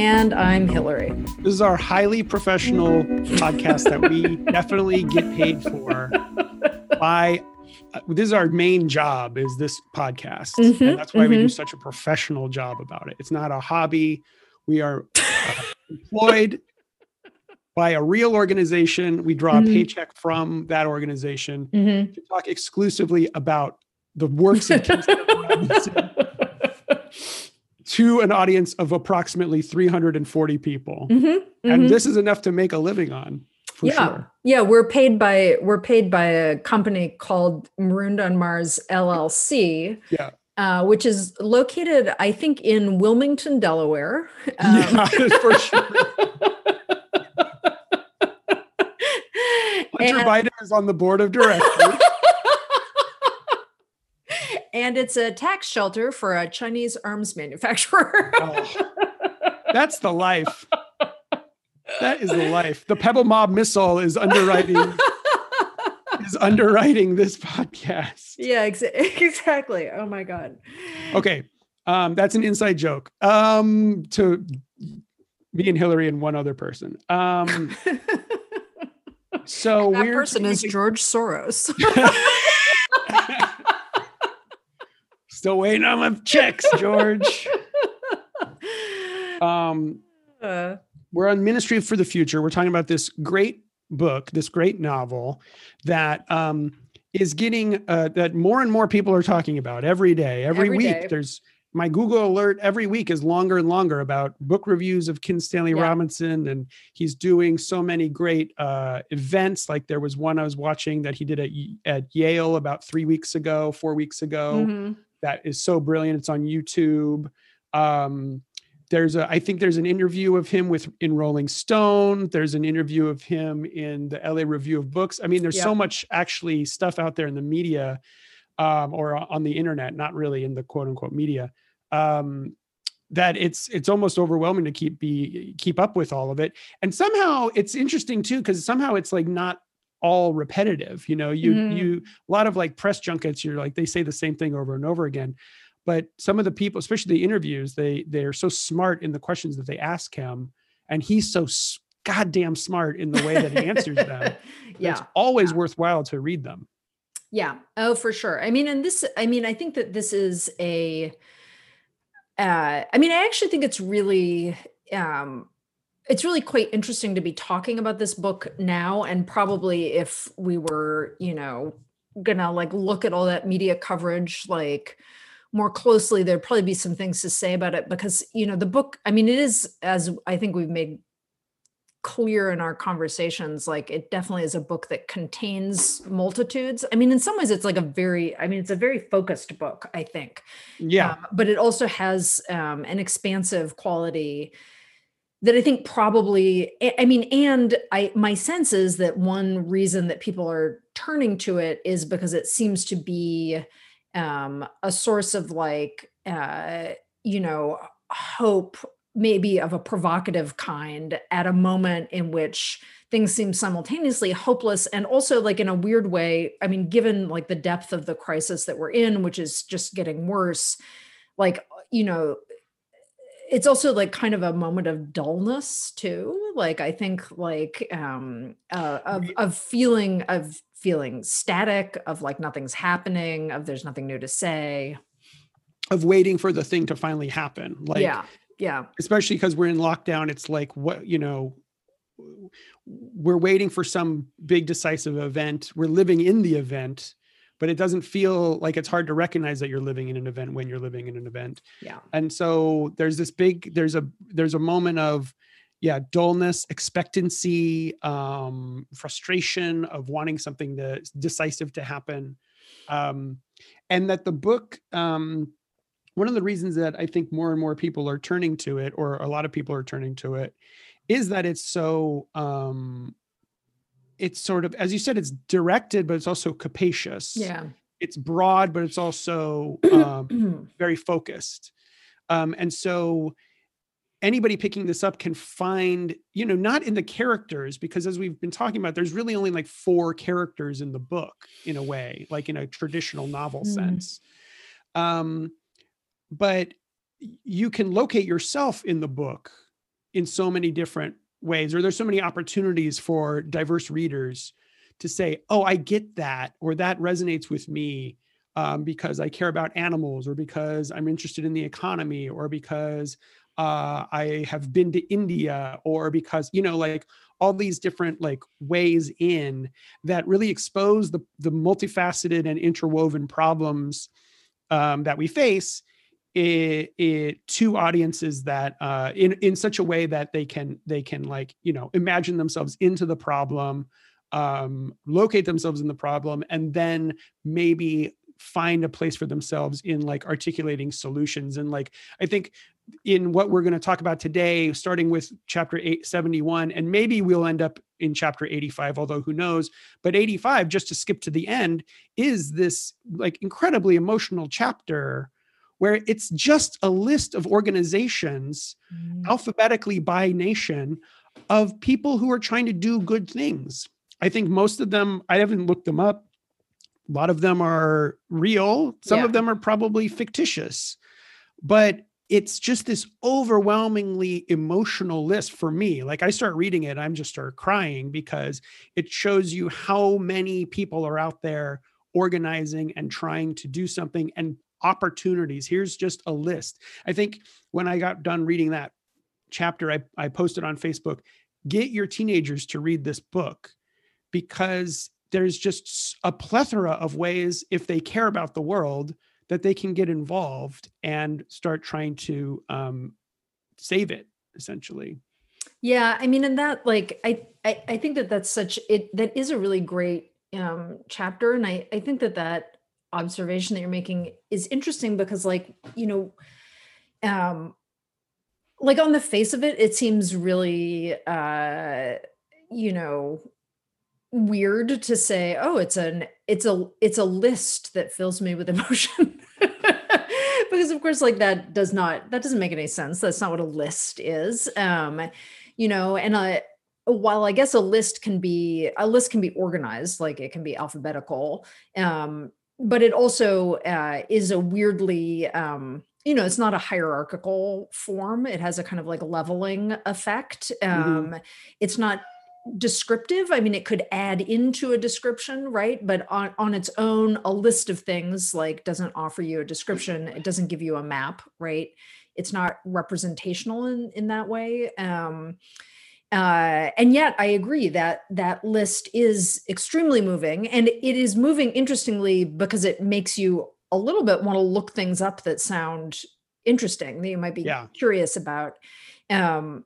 And I'm Hillary. This is our highly professional podcast that we definitely get paid for by. uh, this is our main job is this podcast, Mhm, and that's why we do mhm. such a professional job about it. It's not a hobby. We are uh, employed by a real organization. We draw a Mhm. paycheck from that organization to talk exclusively about the works of Robinson to an audience of approximately 340 people. Mhm, And mhm. this is enough to make a living on for yeah, sure. yeah, we're paid by we're paid by a company called Marooned on Mars LLC. Yeah. Uh, which is located, I think, in Wilmington, Delaware. Um, yeah, for sure. Hunter and, Biden is on the board of directors. And it's a tax shelter for a Chinese arms manufacturer. Oh, that's the life. That is the life. The Pebble Mob missile is underwriting is underwriting this podcast. yeah, exa- exactly. Oh my god. Okay. Um, that's an inside joke. Um, to me and Hillary and one other person. Um, so that person is George Soros. Still waiting on my checks, George. Um, Uh, we're on Ministry for the Future. We're talking about this great book, this great novel that um, is getting uh, that more and more people are talking about every day, every, Every week. day. There's my Google alert every week is longer and longer about book reviews of Kim Stanley Yeah. Robinson, and he's doing so many great uh, events. Like there was one I was watching that he did at at Yale about three weeks ago, four weeks ago mhm. That is so brilliant. It's on YouTube. Um, there's a, I think there's an interview of him with in Rolling Stone. There's an interview of him in the LA Review of Books. I mean, there's so much actually stuff out there in the media um, or on the internet, not really in the quote unquote media. Um, that it's it's almost overwhelming to keep be keep up with all of it. And somehow it's interesting too, because somehow it's like not all repetitive. You know, you Mhm. you a lot of like press junkets, you're like they say the same thing over and over again. But some of the people, especially the interviews, they they're so smart in the questions that they ask him, and he's so goddamn smart in the way that he answers them. yeah It's always Yeah. worthwhile to read them. Yeah. Oh, for sure. I mean, and this, I mean, I think that this is a, uh, I mean, I actually think it's really, um, it's really quite interesting to be talking about this book now. And probably if we were, you know, gonna like look at all that media coverage, like more closely, there'd probably be some things to say about it because, you know, the book, I mean, it is, as I think we've made clear in our conversations like it definitely is a book that contains multitudes i mean in some ways it's like a very i mean it's a very focused book i think Yeah, um, but it also has um, an expansive quality that i think probably I- mean and i my sense is that one reason that people are turning to it is because it seems to be um, a source of like uh, you know hope maybe of a provocative kind at a moment in which things seem simultaneously hopeless and also like in a weird way i mean given like the depth of the crisis that we're in which is just getting worse like you know it's also like kind of a moment of dullness too like i think like um uh, of of feeling of feeling static of like nothing's happening of there's nothing new to say of waiting for the thing to finally happen. Like, yeah yeah especially because we're in lockdown. It's like what you know. We're waiting for some big decisive event. We're living in the event, but it doesn't feel like it's hard to recognize that you're living in an event when you're living in an event. yeah and so there's this big there's a there's a moment of yeah dullness expectancy um frustration of wanting something to decisive to happen um and that the book um one of the reasons that I think more and more people are turning to it, or a lot of people are turning to it, is that it's so um it's sort of as you said, it's directed, but it's also capacious. Yeah. It's broad, but it's also um, very focused. Um, and so anybody picking this up can find, you know, not in the characters, because as we've been talking about, there's really only like four characters in the book in a way, like in a traditional novel Mm. sense. Um, but you can locate yourself in the book in so many different ways, or there's so many opportunities for diverse readers to say, oh, I get that, or that resonates with me um, because I care about animals, or because I'm interested in the economy, or because uh, I have been to India, or because, you know, like all these different like ways in that really expose the, the multifaceted and interwoven problems um, that we face it, it to audiences that uh, in in such a way that they can they can like you know imagine themselves into the problem um, locate themselves in the problem and then maybe find a place for themselves in like articulating solutions. And like i think in what we're going to talk about today starting with chapter 871 and maybe we'll end up in chapter 85 although who knows? But 85 just to skip to the end is this like incredibly emotional chapter where it's just a list of organizations Mm. alphabetically by nation of people who are trying to do good things. I think most of them, I haven't looked them up. A lot of them are real, some Yeah. of them are probably fictitious, but it's just this overwhelmingly emotional list for me. Like I start reading it, I'm just start crying because it shows you how many people are out there organizing and trying to do something and opportunities. Here's just a list. I think when I got done reading that chapter, I, I posted on Facebook get your teenagers to read this book because there's just a plethora of ways, if they care about the world, that they can get involved and start trying to um, save it, essentially. Yeah, I mean, and that like I, I I think that that's such it that is a really great um chapter, and I I think that that observation that you're making is interesting because like you know, um, like on the face of it, it seems really uh you know weird to say oh it's an it's a it's a list that fills me with emotion. Because of course like that does not that doesn't make any sense. That's not what a list is. Um you know and uh while i guess a list can be a list can be organized like it can be alphabetical um but it also uh is a weirdly um you know it's not a hierarchical form. It has a kind of like leveling effect. Um it's not descriptive. I mean it could add into a description right? But on on its own a list of things like doesn't offer you a description. It doesn't give you a map right? It's not representational in in that way. Um uh and yet i agree that that list is extremely moving and it is moving interestingly because it makes you a little bit want to look things up that sound interesting that you might be Yeah. curious about um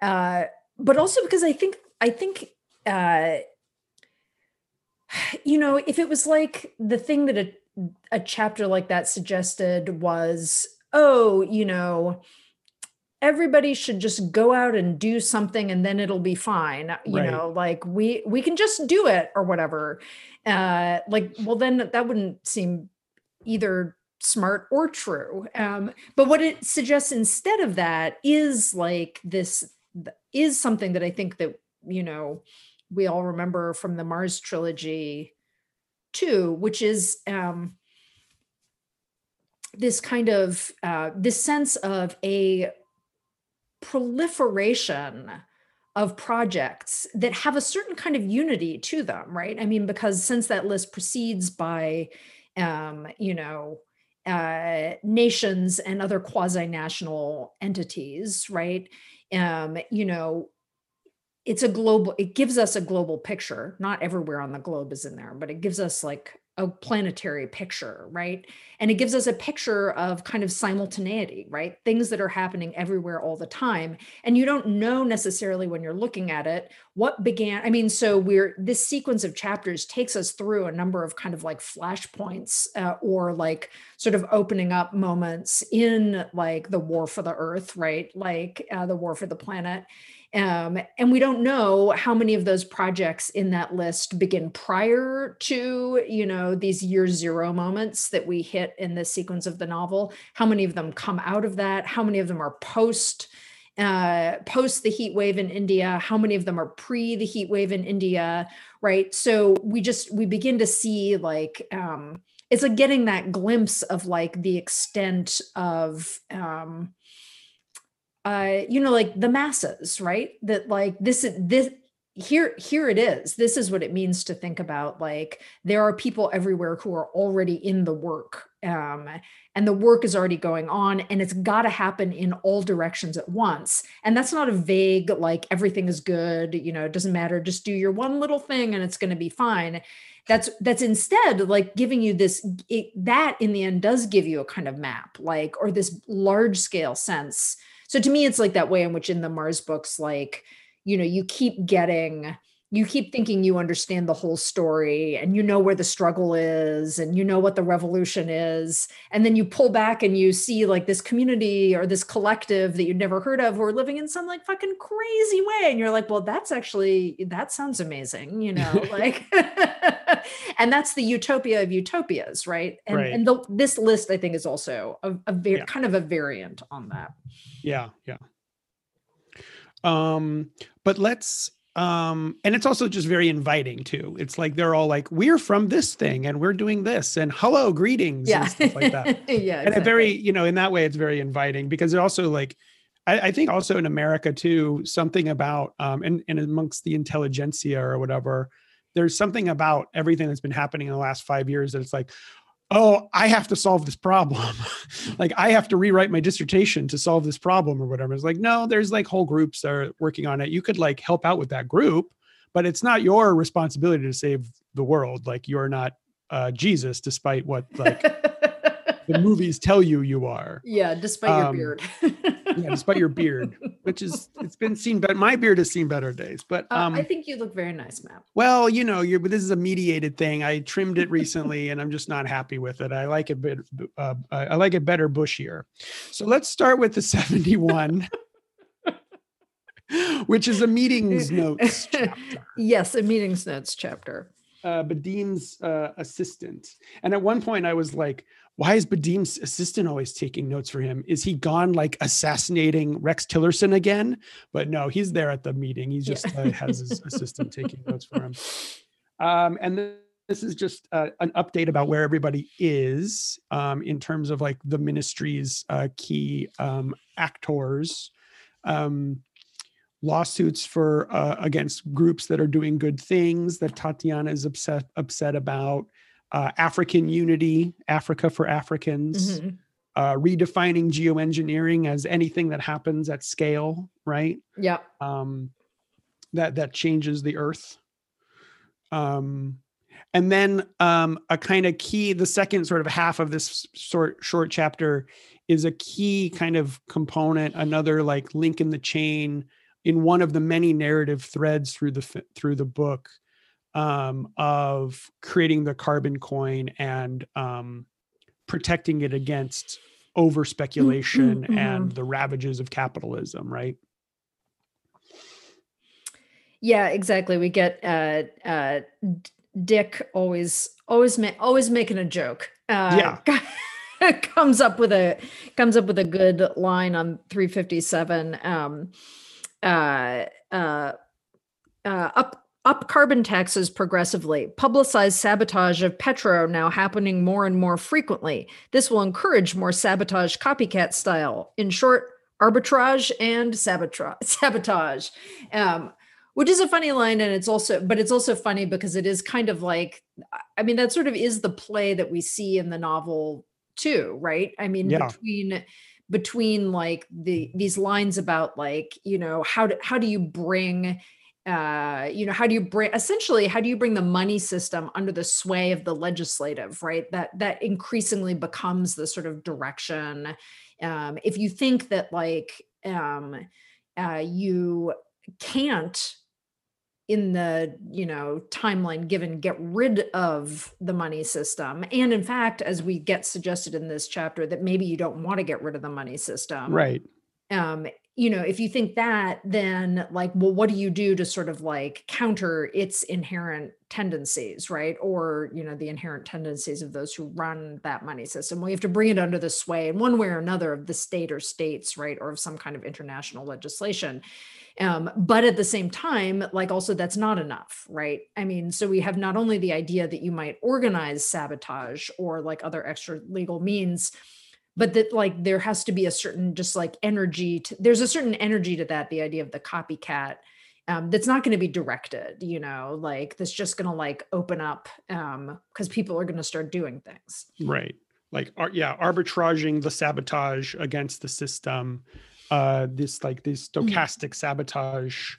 uh but also because I think I think uh you know if it was like the thing that a a chapter like that suggested was oh you know everybody should just go out and do something and then it'll be fine you Right. know like we we can just do it or whatever uh like well then that wouldn't seem either smart or true um but what it suggests instead of that is like this is something that i think that you know we all remember from the mars trilogy too which is um this kind of uh this sense of a proliferation of projects that have a certain kind of unity to them right? I mean because since that list proceeds by um you know uh nations and other quasi-national entities right? Um you know it's a global it gives us a global picture. Not everywhere on the globe is in there but it gives us like a planetary picture, right? And it gives us a picture of kind of simultaneity, right? Things that are happening everywhere all the time. And you don't know necessarily when you're looking at it what began. I mean, so we're this sequence of chapters takes us through a number of kind of like flashpoints uh, or like sort of opening up moments in like the war for the earth, right? Like uh, the war for the planet um, and we don't know how many of those projects in that list begin prior to, you know, these year zero moments that we hit in the sequence of the novel. How many of them come out of that? How many of them are post uh, post the heat wave in India? How many of them are pre the heat wave in India? Right. So we just we begin to see like um, it's like getting that glimpse of like the extent of um, uh you know like the masses right? That like this is this here here it is. This is what it means to think about like there are people everywhere who are already in the work um, and the work is already going on and it's got to happen in all directions at once. And that's not a vague like everything is good you know it doesn't matter just do your one little thing and it's going to be fine. That's that's instead like giving you this it, that in the end does give you a kind of map like or this large scale sense so to me it's like that way in which in the mars books like you know you keep getting you keep thinking you understand the whole story and you know where the struggle is and you know what the revolution is. And then you pull back and you see like this community or this collective that you'd never heard of who are living in some like fucking crazy way. And you're like well that's actually that sounds amazing you know like and that's the utopia of utopias right? And, Right. and the, this list i think is also a, a very Yeah. kind of a variant on that. Yeah yeah. Um but let's um and it's also just very inviting too. It's like they're all like we're from this thing and we're doing this and hello greetings yeah. and stuff like that. Yeah and it very you know in that way it's very inviting because it also like I, I think also in america too something about um and, and amongst the intelligentsia or whatever there's something about everything that's been happening in the last five years that it's like oh i have to solve this problem. Like i have to rewrite my dissertation to solve this problem or whatever. It's like no there's like whole groups that are working on it. You could like help out with that group but it's not your responsibility to save the world. Like you're not uh, jesus despite what like the movies tell you you are. Yeah despite Um, your beard yeah despite your beard which is it's been seen but my beard has seen better days but Uh, um I think you look very nice, Matt. well you know you're but this is a mediated thing i trimmed it recently and i'm just not happy with it i like it bit uh, i I like it better bushier so let's start with the 71 which is a meetings notes chapter yes, a meetings notes chapter. uh, Badim's uh, assistant. And at one point, I was like, why is Badim's assistant always taking notes for him? Is he gone like assassinating Rex Tillerson again? But no, he's there at the meeting. He just Yeah. uh, has his assistant taking notes for him. Um, and then this is just uh, an update about where everybody is um, in terms of like the ministry's uh, key um, actors. Um, lawsuits for uh, against groups that are doing good things that Tatiana is upset upset about. Uh, African unity, Africa for Africans, Mhm. uh, redefining geoengineering as anything that happens at scale, right? Yeah. um, that that changes the earth. Um, and then um, a kind of key, the second sort of half of this short short chapter is a key kind of component, another like link in the chain in one of the many narrative threads through the through the book um, of creating the carbon coin and um, protecting it against over speculation mhm. and the ravages of capitalism, right? Yeah, exactly. We get uh uh Dick always always ma- always making a joke. Uh comes up with a comes up with a good line on 357 um uh uh uh up up carbon taxes progressively. Publicize sabotage of petro now happening more and more frequently. This will encourage more sabotage copycat style. In short arbitrage and sabotage sabotage. Um which is a funny line and it's also but it's also funny because it is kind of like i mean that sort of is the play that we see in the novel too right? I mean Yeah. between between like the these lines about like you know how do how do you bring uh, you know, how do you bring essentially how do you bring the money system under the sway of the legislative, right? That that increasingly becomes the sort of direction. Um, if you think that like um, uh, you can't in the you know timeline given get rid of the money system and in fact as we get suggested in this chapter that maybe you don't want to get rid of the money system right um you know if you think that then like well what do you do to sort of like counter its inherent tendencies right? Or you know the inherent tendencies of those who run that money system. Well have to bring it under the sway in one way or another of the state or states right? Or of some kind of international legislation. Um, but at the same time like also that's not enough right? I mean so we have not only the idea that you might organize sabotage or like other extra legal means but that like there has to be a certain just like energy to, there's a certain energy to that the idea of the copycat um, that's not going to be directed you know like that's just going to like open up um because people are going to start doing things right like yeah arbitraging the sabotage against the system uh, this like these mm. stochastic mm-hmm. sabotage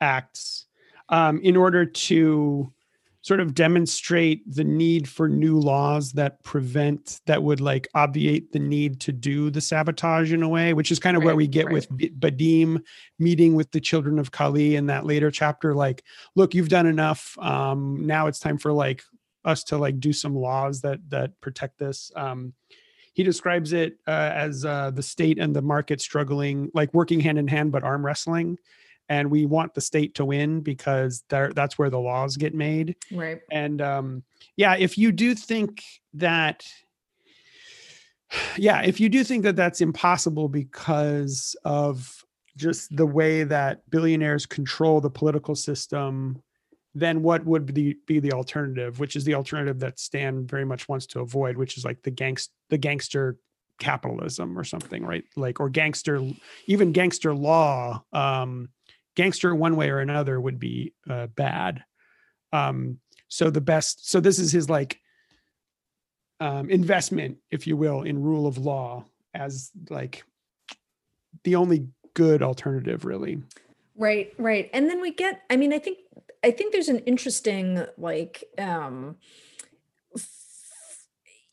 acts um, in order to sort of demonstrate the need for new laws that prevent that would like obviate the need to do the sabotage in a way which is kind of right, where we get right. with Badim meeting with the children of Kali in that later chapter like look you've done enough um now it's time for like us to like do some laws that that protect this um he describes it uh, as uh, the state and the market struggling, like working hand in hand, but arm wrestling. And we want the state to win because that's where the laws get made. Right. And um, yeah, if you do think that, yeah, if you do think that that's impossible because of just the way that billionaires control the political system then what would be, be the alternative which is the alternative that stan very much wants to avoid which is like the gangst the gangster capitalism or something right like or gangster even gangster law um gangster one way or another would be uh, bad. Um so the best so this is his like um investment if you will in rule of law as like the only good alternative really. Right right. And then we get i mean i think I think there's an interesting like um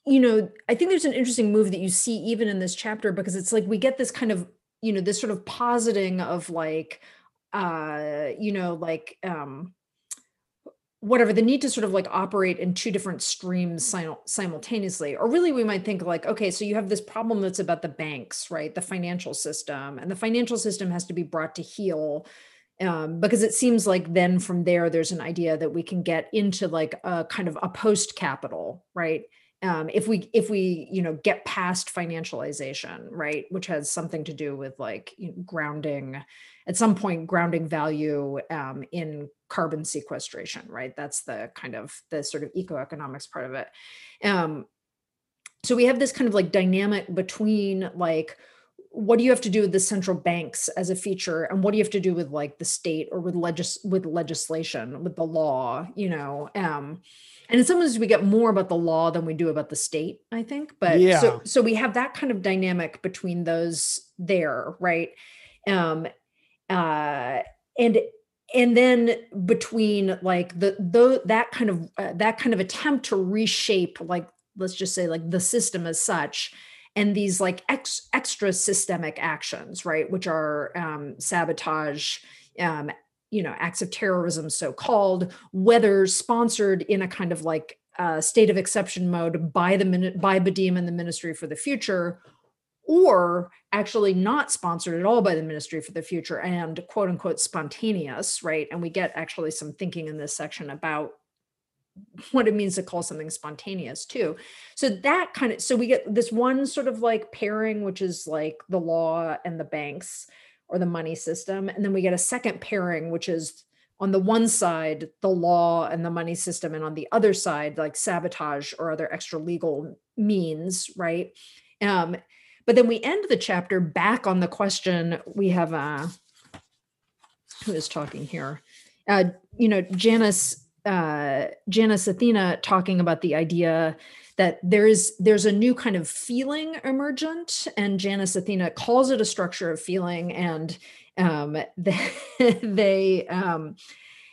you know, I think there's an interesting move that you see even in this chapter because it's like we get this kind of, you know, this sort of positing of like uh, you know, like um whatever the need to sort of like operate in two different streams simultaneously or really we might think like okay so you have this problem that's about the banks right the financial system and the financial system has to be brought to heel um, because it seems like then from there there's an idea that we can get into like a kind of a post capital right um, if we if we you know get past financialization right which has something to do with like you know, grounding at some point grounding value um, in carbon sequestration right? That's the kind of the sort of ecoeconomics part of it. Um, so we have this kind of like dynamic between like what do you have to do with the central banks as a feature and what do you have to do with like the state or with legis with legislation with the law you know um and sometimes we get more about the law than we do about the state i think but yeah. so so we have that kind of dynamic between those there right um uh and and then between like the the that kind of uh, that kind of attempt to reshape like let's just say like the system as such and these like ex- extra systemic actions, right, which are um, sabotage, um, you know, acts of terrorism, so called, whether sponsored in a kind of like uh, state of exception mode by the by Badim and the Ministry for the Future, or actually not sponsored at all by the Ministry for the Future and quote unquote spontaneous, right? And we get actually some thinking in this section about what it means to call something spontaneous too. So that kind of so we get this one sort of like pairing which is like the law and the banks or the money system and then we get a second pairing which is on the one side the law and the money system and on the other side like sabotage or other extra legal means, right? Um but then we end the chapter back on the question we have uh who is talking here? Uh you know Janus uh, Janus Athena talking about the idea that there is there's a new kind of feeling emergent, and Janus Athena calls it a structure of feeling, and um, they, they um,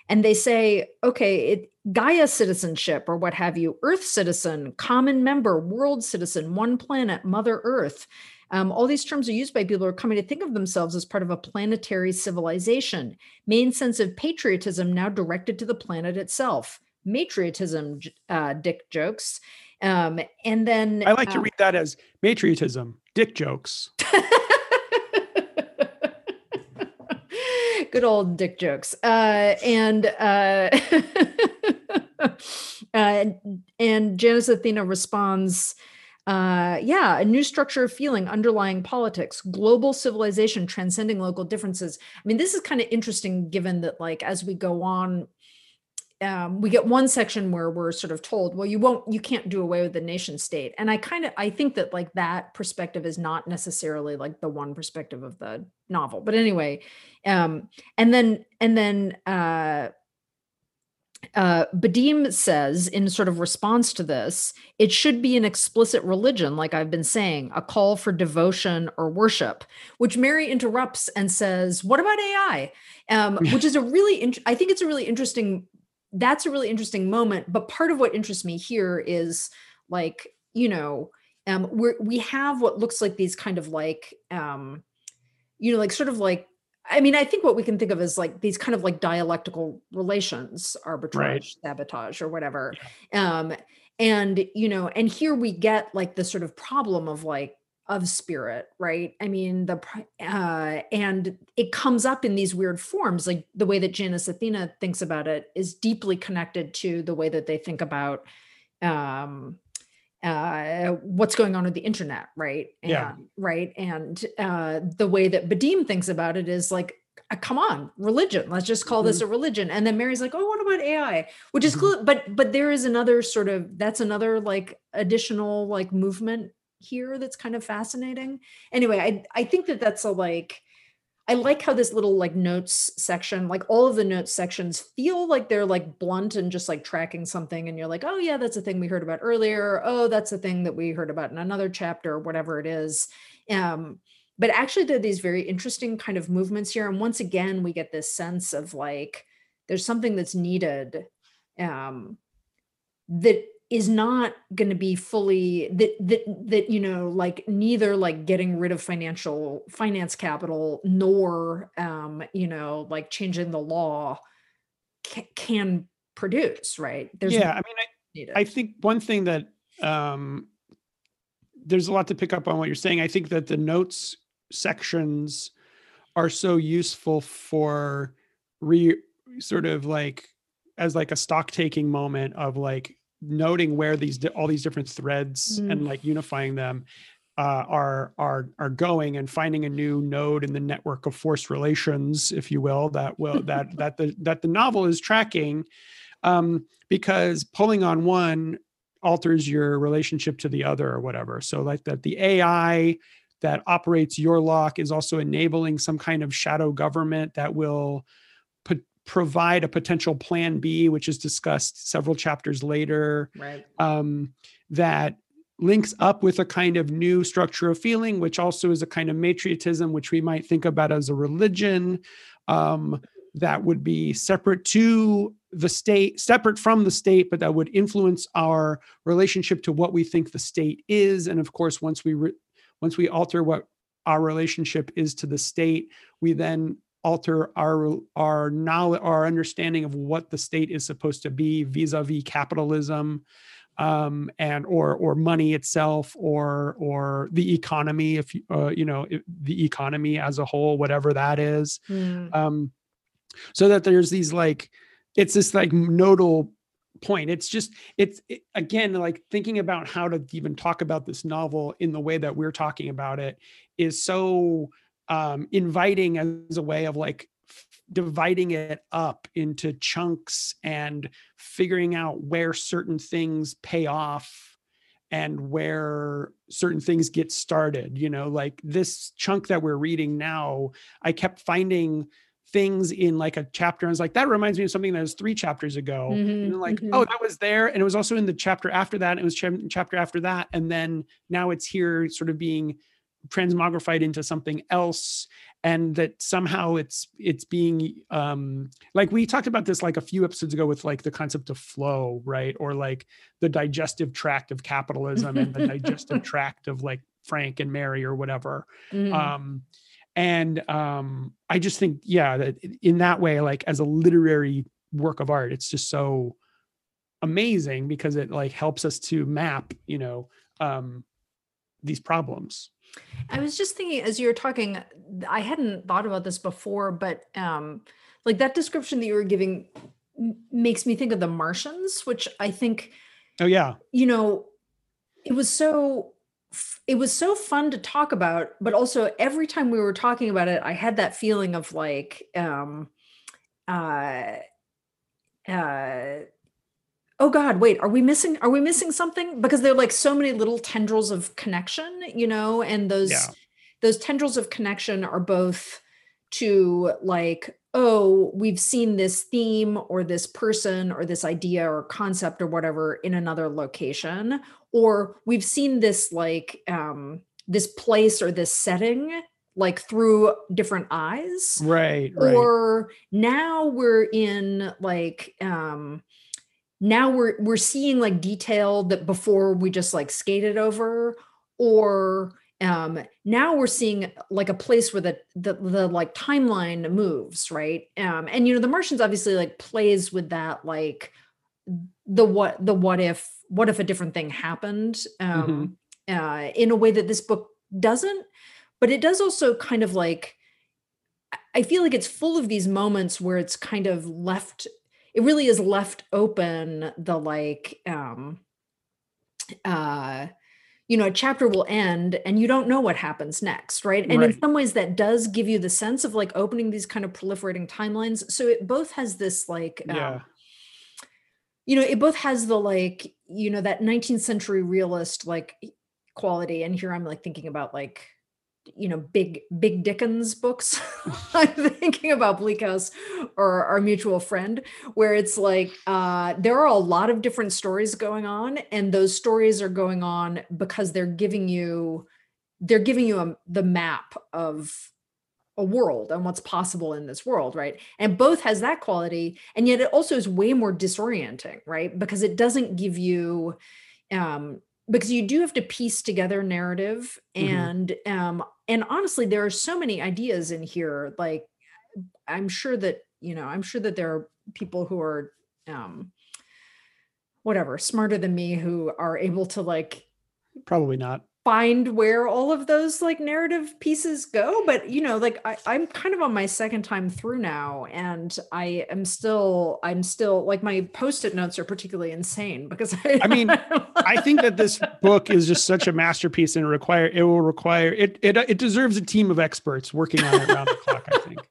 and they say, okay, it, Gaia citizenship or what have you, Earth citizen, common member, world citizen, one planet, Mother Earth. Um, all these terms are used by people who are coming to think of themselves as part of a planetary civilization. Main sense of patriotism now directed to the planet itself. Matriotism, uh, dick jokes. Um, and then I like to uh, read that as matriotism, dick jokes. good old dick jokes. Uh, and uh, uh, and Janus Athena responds, uh, yeah, a new structure of feeling underlying politics, global civilization transcending local differences. I mean, this is kind of interesting given that, like, as we go on um, we get one section where we're sort of told, well, you won't, you can't do away with the nation state. And I kind of, I think that like that perspective is not necessarily like the one perspective of the novel. But anyway, um, and then, and then, uh, uh, Badim says, in sort of response to this, it should be an explicit religion, like I've been saying, a call for devotion or worship, which Mary interrupts and says, What about AI? Um, which is a really, int- I think it's a really interesting that's a really interesting moment. But part of what interests me here is like, you know, um, we're, we have what looks like these kind of like, um, you know, like sort of like, I mean, I think what we can think of as like these kind of like dialectical relations, arbitrage, right. sabotage, or whatever. Um, and, you know, and here we get like the sort of problem of like, of spirit right? I mean the uh and it comes up in these weird forms like the way that janus athena thinks about it is deeply connected to the way that they think about um uh what's going on with the internet right? And, yeah right? And uh the way that badim thinks about it is like uh, come on religion let's just call mm-hmm. this a religion. And then mary's like oh what about ai which is mm-hmm. cool but but there is another sort of that's another like additional like movement here that's kind of fascinating. Anyway, I I think that that's a like I like how this little like notes section, like all of the notes sections feel like they're like blunt and just like tracking something and you're like, "Oh yeah, that's a thing we heard about earlier. Oh, that's a thing that we heard about in another chapter, whatever it is." Um but actually there are these very interesting kind of movements here and once again we get this sense of like there's something that's needed um that is not going to be fully that that that you know like neither like getting rid of financial finance capital nor um you know like changing the law ca- can produce right? There's yeah i mean I, I think one thing that um there's a lot to pick up on what you're saying. I think that the notes sections are so useful for re sort of like as like a stock taking moment of like noting where these all these different threads mm. and like unifying them uh, are are are going and finding a new node in the network of force relations, if you will, that will that that the that the novel is tracking, um, because pulling on one alters your relationship to the other or whatever. So like that the AI that operates your lock is also enabling some kind of shadow government that will provide a potential plan B, which is discussed several chapters later, right. um, that links up with a kind of new structure of feeling, which also is a kind of matriotism, which we might think about as a religion um, that would be separate to the state, separate from the state, but that would influence our relationship to what we think the state is. And of course, once we re- once we alter what our relationship is to the state, we then alter our our knowledge our understanding of what the state is supposed to be vis-a-vis capitalism um, and or or money itself or or the economy if uh, you know the economy as a whole whatever that is mm. um, so that there's these like it's this like nodal point it's just it's it, again like thinking about how to even talk about this novel in the way that we're talking about it is so um, inviting as a way of like dividing it up into chunks and figuring out where certain things pay off and where certain things get started you know like this chunk that we're reading now i kept finding things in like a chapter. I was like, that reminds me of something that was three chapters ago. Mm-hmm, and like, mm-hmm. oh, that was there. And it was also in the chapter after that. It was ch- chapter after that. And then now it's here sort of being transmogrified into something else and that somehow it's it's being um like we talked about this like a few episodes ago with like the concept of flow right? Or like the digestive tract of capitalism and the digestive tract of like frank and mary or whatever. Mhm. um and um i just think yeah that in that way like as a literary work of art it's just so amazing because it like helps us to map you know um these problems I was just thinking as you were talking, I hadn't thought about this before, but um, like that description that you were giving makes me think of the Martians, which I think oh yeah. you know it was so it was so fun to talk about but also every time we were talking about it i had that feeling of like um uh uh oh god wait are we missing are we missing something? Because there are like so many little tendrils of connection you know and those Yeah. those tendrils of connection are both to like oh we've seen this theme or this person or this idea or concept or whatever in another location or we've seen this like um this place or this setting like through different eyes. Right right. Or now we're in like um now we're we're seeing like detail that before we just like skated over or um now we're seeing like a place where the the, the like timeline moves right? Um and you know the martians obviously like plays with that like the what the what if what if a different thing happened um uh in a way that this book doesn't but it does also kind of like I feel like it's full of these moments where it's kind of left it really is left open the like um uh you know a chapter will end and you don't know what happens next right? And in some ways that does give you the sense of like opening these kind of proliferating timelines. So it both has this like um, yeah. you know it both has the like you know that 19th century realist like quality. And here i'm like thinking about like you know big big dickens books i'm thinking about bleak house or our mutual friend where it's like uh there are a lot of different stories going on and those stories are going on because they're giving you they're giving you a, the map of a world and what's possible in this world right? And both has that quality and yet it also is way more disorienting right? Because it doesn't give you um because you do have to piece together narrative Mhm. and um and honestly there are so many ideas in here like i'm sure that you know i'm sure that there are people who are um whatever smarter than me who are able to like probably not find where all of those like narrative pieces go but you know like I, i'm kind of on my second time through now and i am still i'm still like my post-it notes are particularly insane because i, I mean, I think that this book is just such a masterpiece and require it will require it it it deserves a team of experts working on it around the clock, I think.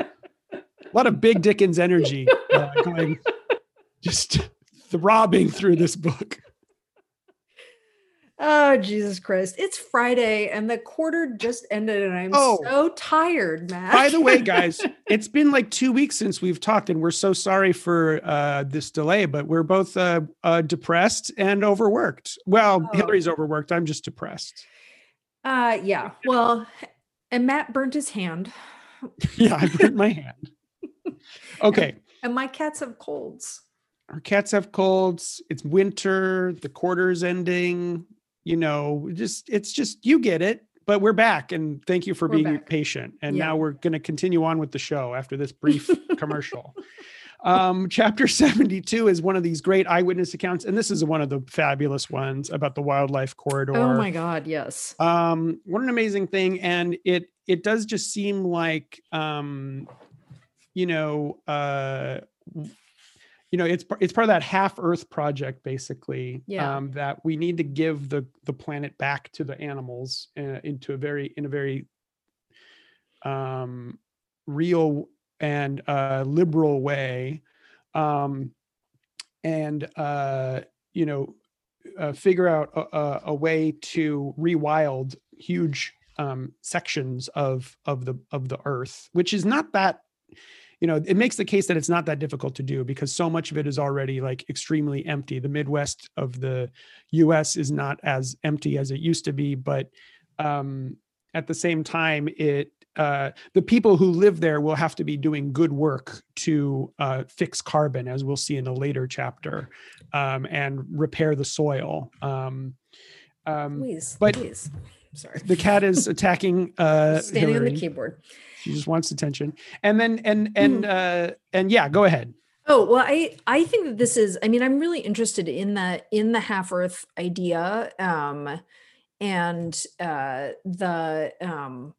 A lot of big Dickens energy uh, going just throbbing through this book. Oh jesus christ it's friday and the quarter just ended and i'm Oh. so tired matt By the way, guys, it's been like two weeks since we've talked, and we're so sorry for uh, this delay, but we're both uh, uh, depressed and overworked. Well, Oh. Hillary's overworked. I'm just depressed. uh yeah well and matt burnt his hand Yeah, I burnt my hand. Okay. and my cats have colds our cats have colds it's winter the quarter's ending you know just it's just you get it but we're back and thank you for We're being back. patient and Yeah. now we're going to continue on with the show after this brief commercial um chapter 72 is one of these great eyewitness accounts and this is one of the fabulous ones about the wildlife corridor oh my god yes um what an amazing thing and it it does just seem like um you know uh you know it's it's part of that half earth project basically Yeah. um that we need to give the the planet back to the animals uh, into a very in a very um real and uh liberal way um and uh you know uh, figure out a, a, a way to rewild huge um, sections of of the of the earth, which is not that you know it makes the case that it's not that difficult to do because so much of it is already like extremely empty. The Midwest of the U.S. is not as empty as it used to be, but um, at the same time, it uh, the people who live there will have to be doing good work to uh, fix carbon, as we'll see in a later chapter, um, and repair the soil. Um, um, Please, but please. Sorry. the cat is attacking uh, Standing on the keyboard. She just wants attention, and then and and Mm-hmm. uh, and yeah, go ahead. Oh, well, I I think that this is I mean, I'm really interested in the in the half earth idea um and uh the um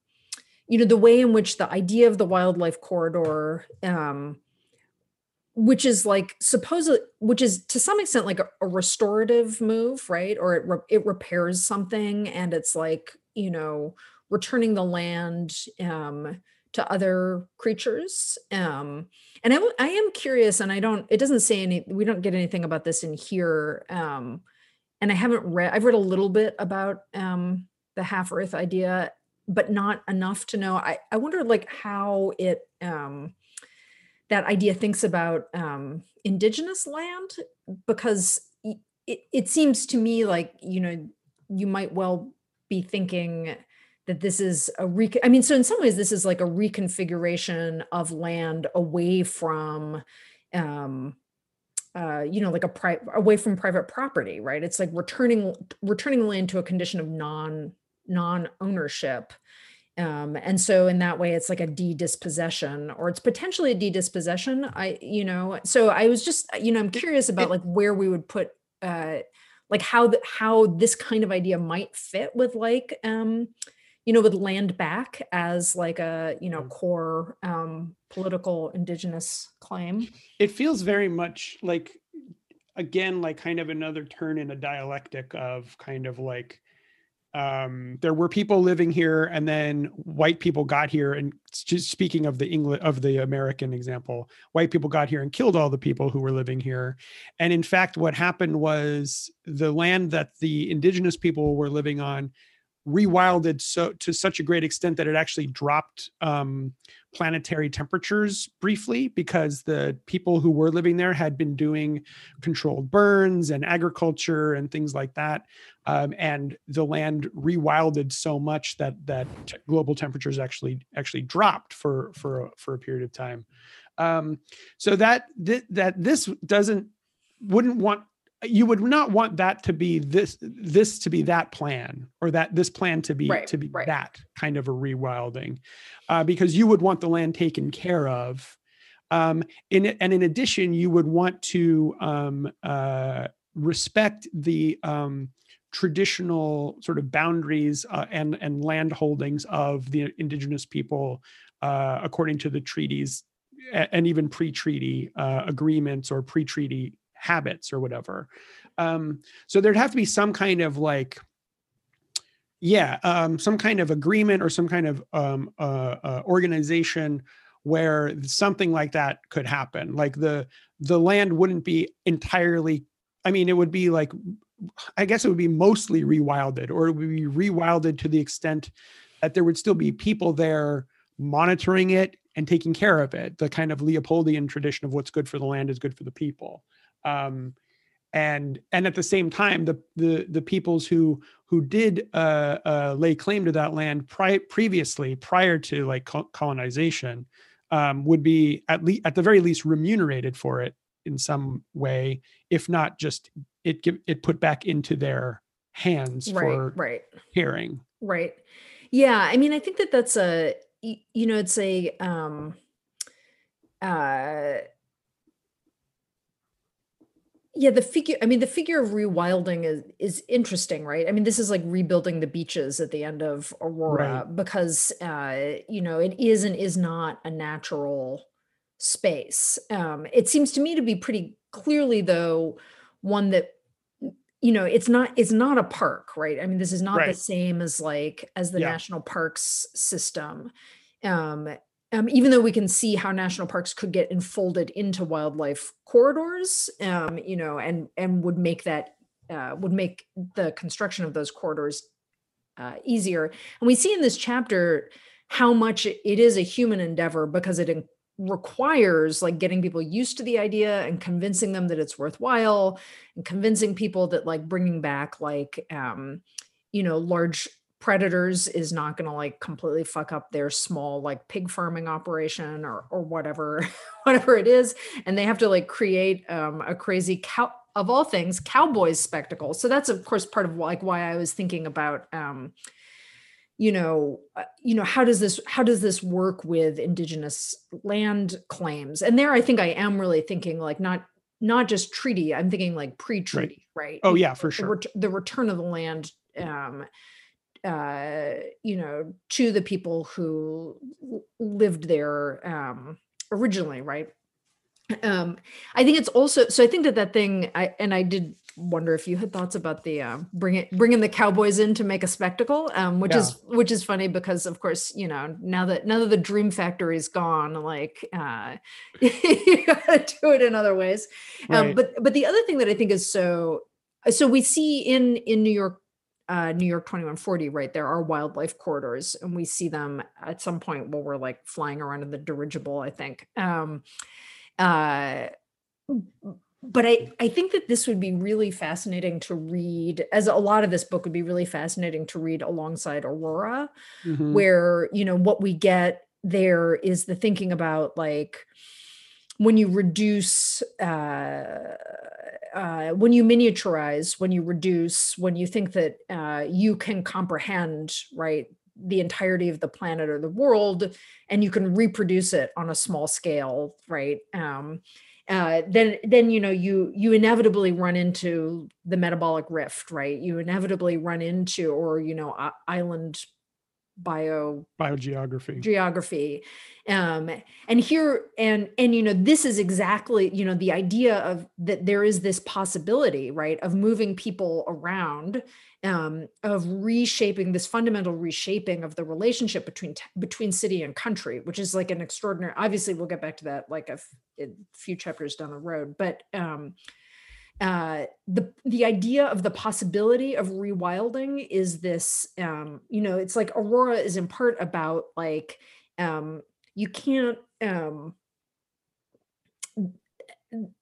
you know the way in which the idea of the wildlife corridor um which is like supposedly which is to some extent like a, a restorative move right? Or it re- it repairs something and it's like you know returning the land um to other creatures um and I, w- I am curious and i don't it doesn't say any we don't get anything about this in here um and i haven't read i've read a little bit about um the half earth idea but not enough to know. I i wonder like how it um that idea thinks about um indigenous land because it, it seems to me like you know you might well be thinking that this is a re i mean, so in some ways, this is like a reconfiguration of land away from, um, uh, you know, like a pri- away from private property, right? It's like returning returning land to a condition of non non ownership. Um, and so in that way, it's like a de-dispossession, or it's potentially a de-dispossession. I, you know, so I was just, you know, I'm curious about like where we would put, uh, like how the, how this kind of idea might fit with like, um, you know, with land back as like a, you know, Mm. core um, political indigenous claim. It feels very much like, again, like kind of another turn in a dialectic of kind of like um there were people living here and then white people got here and just speaking of the english of the american example white people got here and killed all the people who were living here. And in fact what happened was the land that the indigenous people were living on rewilded so to such a great extent that it actually dropped um, planetary temperatures briefly because the people who were living there had been doing controlled burns and agriculture and things like that um, and the land rewilded so much that that t- global temperatures actually actually dropped for for for a period of time. Um, so that th- that this doesn't wouldn't want you would not want that to be this this to be that plan or that this plan to be Right, to be right. that kind of a rewilding uh, because you would want the land taken care of um, in and in addition you would want to um, uh, respect the um, traditional sort of boundaries uh, and and land holdings of the indigenous people uh, according to the treaties and even pre-treaty uh, agreements or pre-treaty habits or whatever. Um, so there'd have to be some kind of like, yeah, um, some kind of agreement or some kind of um, uh, uh, organization where something like that could happen. Like the the land wouldn't be entirely. I mean, it would be like, I guess it would be mostly rewilded, or it would be rewilded to the extent that there would still be people there monitoring it and taking care of it. The kind of Leopoldian tradition of what's good for the land is good for the people um, and and at the same time the the the peoples who who did uh, uh, lay claim to that land pri- previously prior to like col- colonization um, would be at least at the very least remunerated for it in some way if not just it give it put back into their hands Right, for right. caring Right. Yeah. I mean, I think that that's a you know, it's a, um, uh, yeah, the figure, I mean, the figure of rewilding is, is interesting, right? I mean, this is like rebuilding the beaches at the end of Aurora because, uh, you know, it is and is not a natural space. Um, it seems to me to be pretty clearly, though, one that you know it's not it's not a park right i mean this is not the same as like as the Yeah. national parks system um, um even though we can see how national parks could get enfolded into wildlife corridors um you know and and would make that uh, would make the construction of those corridors uh, easier. And we see in this chapter how much it is a human endeavor because it in- requires like getting people used to the idea and convincing them that it's worthwhile and convincing people that like bringing back like um you know large predators is not going to like completely fuck up their small like pig farming operation or or whatever whatever it is. And they have to like create um, a crazy cow of all things cowboys spectacle. So that's of course part of like why i was thinking about um you know uh, you know how does this how does this work with indigenous land claims? And there i think i am really thinking like not not just treaty i'm thinking like pre-treaty right, right? oh yeah for the, sure. ret- the return of the land um uh, you know, to the people who lived there um, originally, right? Um, I think it's also so. I think that that thing, I and I did wonder if you had thoughts about the uh, bring it bringing the cowboys in to make a spectacle, um, which Yeah. is which is funny because of course you know now that now that the dream factory is gone, like uh, you gotta do it in other ways. Um, but but the other thing that I think is so so we see in in New York uh, New York 2140, right? There are wildlife corridors, and we see them at some point while we're like flying around in the dirigible, I think. Um, uh, but I, I think that this would be really fascinating to read, as a lot of this book would be really fascinating to read alongside Aurora Mhm. where you know what we get there is the thinking about like when you reduce uh, uh, when you miniaturize when you reduce when you think that uh, you can comprehend right the entirety of the planet or the world and you can reproduce it on a small scale right um, uh, then then you know you you inevitably run into the metabolic rift right? You inevitably run into or you know island bio biogeography. Geography. Um and here and and you know this is exactly you know the idea of that there is this possibility right of moving people around um of reshaping this fundamental reshaping of the relationship between t- between city and country which is like an extraordinary obviously we'll get back to that like a f- a few chapters down the road but um uh the the idea of the possibility of rewilding is this um you know it's like aurora is in part about like um you can't um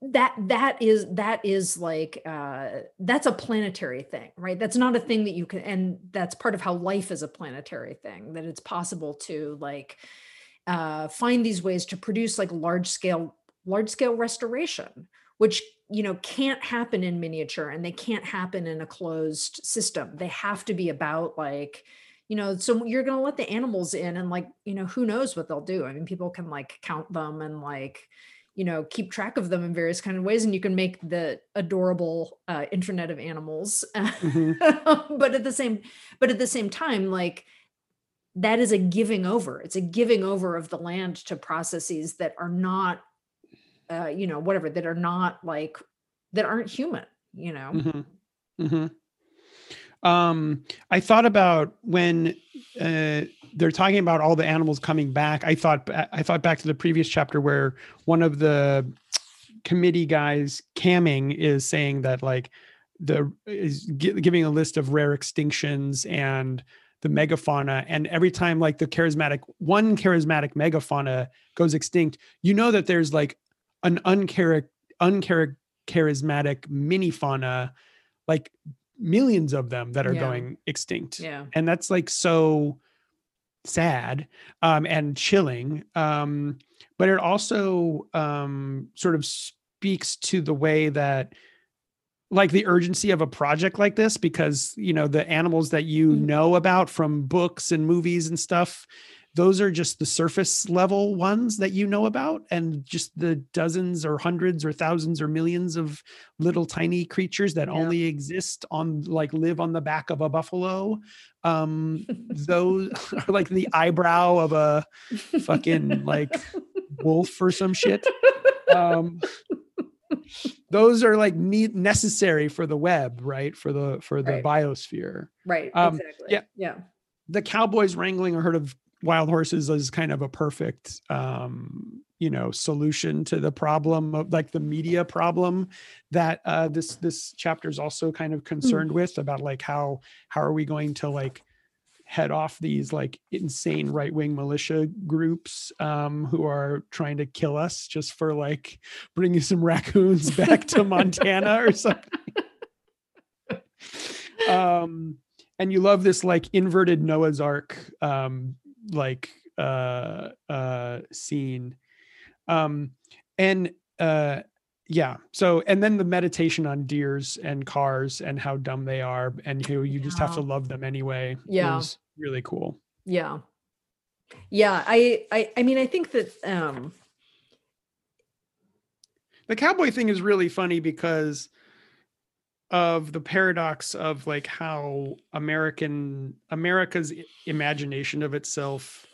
that that is that is like uh that's a planetary thing right? That's not a thing that you can and that's part of how life is a planetary thing that it's possible to like uh find these ways to produce like large scale large scale restoration which you know can't happen in miniature and they can't happen in a closed system. They have to be about like you know so you're going to let the animals in and like you know who knows what they'll do. I mean people can like count them and like you know keep track of them in various kind of ways and you can make the adorable uh, internet of animals. Mhm. but at the same but at the same time like that is a giving over. It's a giving over of the land to processes that are not uh, you know whatever that are not like that aren't human you know Mhm. Mhm. Um, I thought about when uh, they're talking about all the animals coming back. I thought I thought back to the previous chapter where one of the committee guys, camming, is saying that like the is gi- giving a list of rare extinctions and the megafauna and every time like the charismatic one charismatic megafauna goes extinct you know that there's like an uncharac uncharac charismatic mini fauna like millions of them that are Yeah. going extinct yeah and that's like so sad um and chilling um but it also um sort of speaks to the way that like the urgency of a project like this because you know the animals that you Mhm. know about from books and movies and stuff those are just the surface level ones that you know about and just the dozens or hundreds or thousands or millions of little tiny creatures that Yeah. only exist on like live on the back of a buffalo um those are like the eyebrow of a fucking, like, wolf or some shit um those are like need necessary for the web right for the for the Right. biosphere right um, exactly yeah. yeah the cowboys wrangling a herd of wild horses is kind of a perfect um you know solution to the problem of like the media problem that uh this this chapter is also kind of concerned with about like how how are we going to like head off these like insane right-wing militia groups um who are trying to kill us just for like bringing some raccoons back to montana or something? Um and you love this like inverted Noah's Ark um like uh uh scene. Um and uh yeah so and then the meditation on deers and cars and how dumb they are and who you just have to love them anyway Yeah. was really cool Yeah. Yeah, I I I mean I think that um the cowboy thing is really funny because of the paradox of like how american america's imagination of itself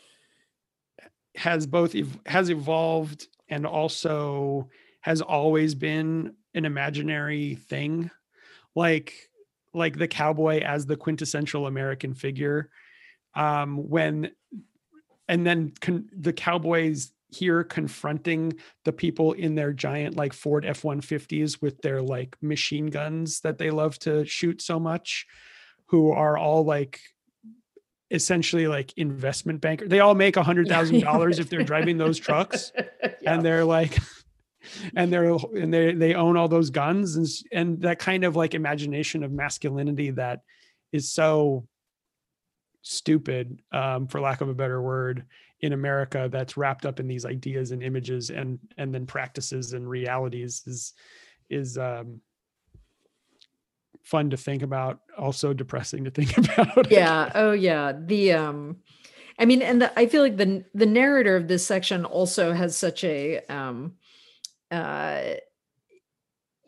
has both ev- has evolved and also has always been an imaginary thing. Like like the cowboy as the quintessential american figure um when and then con- the cowboys here confronting the people in their giant like Ford F-150s with their like machine guns that they love to shoot so much who are all like essentially like investment banker they all make a hundred thousand dollars if they're driving those trucks Yeah. and they're like and they're and they they own all those guns and and that kind of like imagination of masculinity that is so stupid um for lack of a better word in america that's wrapped up in these ideas and images and and then practices and realities is is um fun to think about also depressing to think about. Yeah. Oh yeah. The um i mean and the, i feel like the the narrator of this section also has such a um uh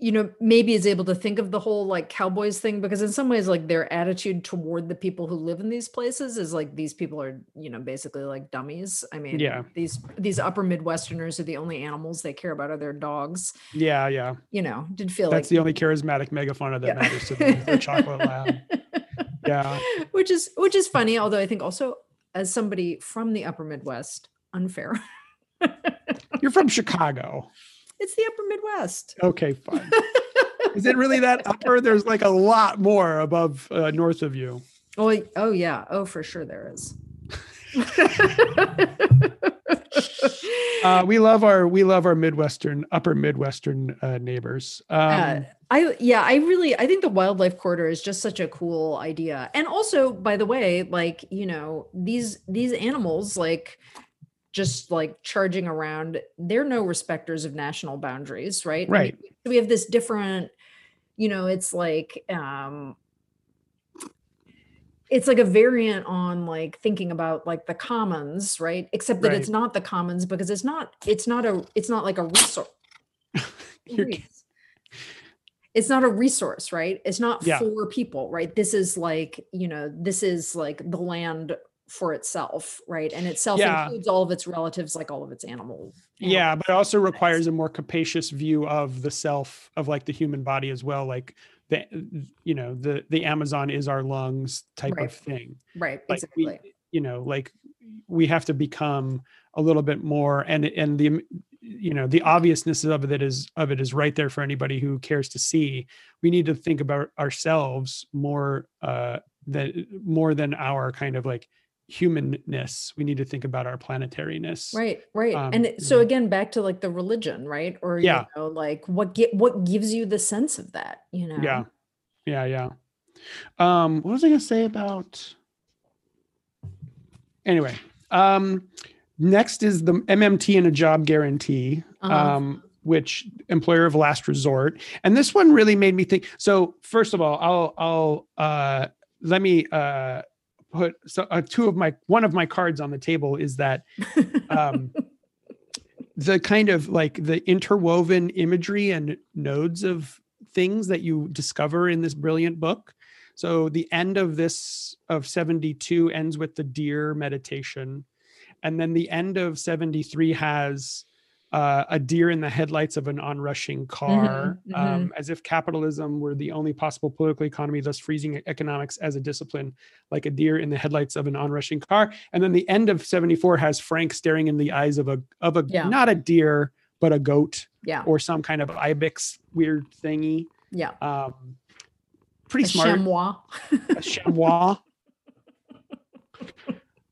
you know maybe is able to think of the whole like cowboys thing because in some ways like their attitude toward the people who live in these places is like these people are you know basically like dummies. I mean Yeah. these these upper midwesterners are the only animals they care about are their dogs. Yeah yeah. You know did feel that's like the only charismatic megafauna that Yeah. matters to them their chocolate lab. Yeah. Which is which is funny although i think also as somebody from the upper midwest unfair. You're from chicago it's the upper midwest okay fine Is it really that upper? There's like a lot more above uh, north of you. oh oh yeah oh for sure there is Uh, we love our we love our midwestern upper midwestern uh, neighbors. Um, Uh, I yeah, I really I think the wildlife corridor is just such a cool idea. And also, by the way, like, you know, these these animals like just like charging around, they're no respecters of national boundaries, right? I mean, Right. we have this different, you know, it's like um it's like a variant on like thinking about like the commons, right? Except that it's not the commons because it's not it's not a it's not like a resource it's not a resource right it's not Yeah. for people right this is like you know this is like the land for itself right and itself Yeah. includes all of its relatives like all of its animal yeah, but it also requires a more capacious view of the self of like the human body as well. Like the you know the the Amazon is our lungs type Right. of thing. right like exactly we, you know like we have to become a little bit more and and the you know the obviousness of it is of it is right there for anybody who cares to see we need to think about ourselves more uh than more than our kind of like humanness. We need to think about our planetariness. Right right. Um, and so again back to like the religion right? Or Yeah. you know like what get what gives you the sense of that you know? Yeah. Yeah yeah. Um what was i gonna say about anyway um next is the mmt and a job guarantee Uh-huh. um which employer of last resort. And this one really made me think so first of all i'll i'll uh let me uh put so uh, two of my one of my cards on the table is that um the kind of like the interwoven imagery and nodes of things that you discover in this brilliant book. So the end of this of 72 ends with the deer meditation. And then the end of 73 has uh, a deer in the headlights of an onrushing car, mhm. um, as if capitalism were the only possible political economy, thus freezing economics as a discipline, like a deer in the headlights of an onrushing car. And then the end of 74 has Frank staring in the eyes of a of a Yeah. not a deer, but a goat yeah or some kind of ibex weird thingy. yeah Um, pretty a smart. chamois A chamois.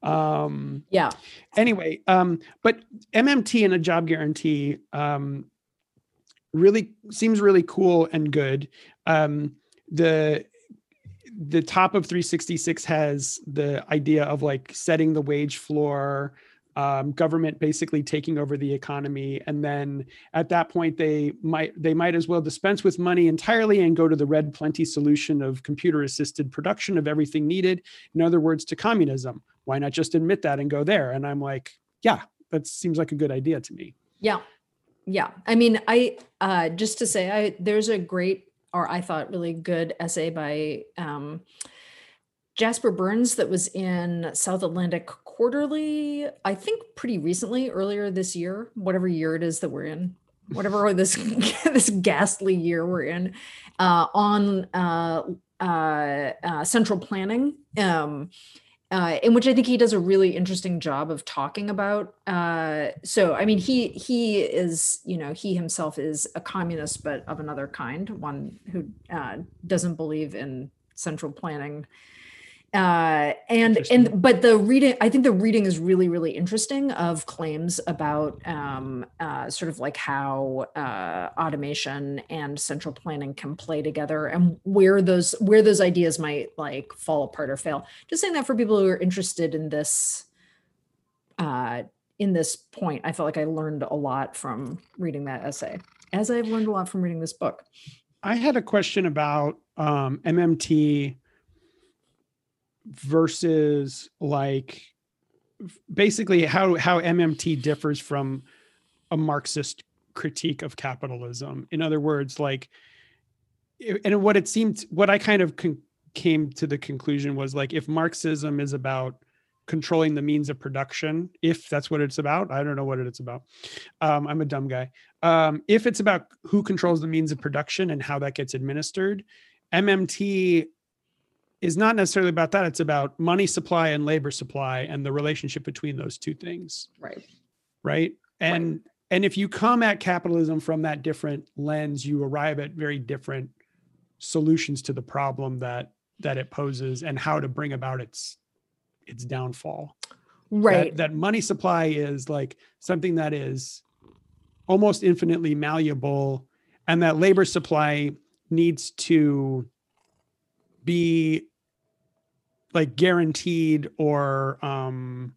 um yeah. anyway um but mmt and a job guarantee um really seems really cool and good. Um the the top of 366 has the idea of like setting the wage floor um, government basically taking over the economy and then at that point they might they might as well dispense with money entirely and go to the red plenty solution of computer assisted production of everything needed. In other words to communism why not just admit that and go there? And i'm like yeah that seems like a good idea to me. Yeah. Yeah. I mean i uh just to say i there's a great or i thought really good essay by um Jasper Bernes that was in South Atlantic Quarterly, I think pretty recently, earlier this year, whatever year it is that we're in, whatever this this ghastly year we're in, uh, on uh, uh, uh, central planning. Um, uh, in which I think he does a really interesting job of talking about. Uh, so, I mean, he he is, you know, he himself is a communist, but of another kind, one who uh, doesn't believe in central planning uh, and and but the reading i think the reading is really really interesting of claims about um, uh, sort of like how uh, automation and central planning can play together and where those where those ideas might like fall apart or fail. Just saying that for people who are interested in this uh, in this point i felt like i learned a lot from reading that essay as i've learned a lot from reading this book. I had a question about um, mmt versus like basically how how MMT differs from a Marxist critique of capitalism. In other words, like, and what it seemed, what I kind of con- came to the conclusion was like, if Marxism is about controlling the means of production, if that's what it's about, I don't know what it's about. Um, I'm a dumb guy. Um, if it's about who controls the means of production and how that gets administered, MMT is not necessarily about that. It's about money supply and labor supply and the relationship between those two things. Right. Right. And right. and if you come at capitalism from that different lens, you arrive at very different solutions to the problem that that it poses and how to bring about its its downfall. Right. That, that money supply is like something that is almost infinitely malleable and that labor supply needs to be like guaranteed or um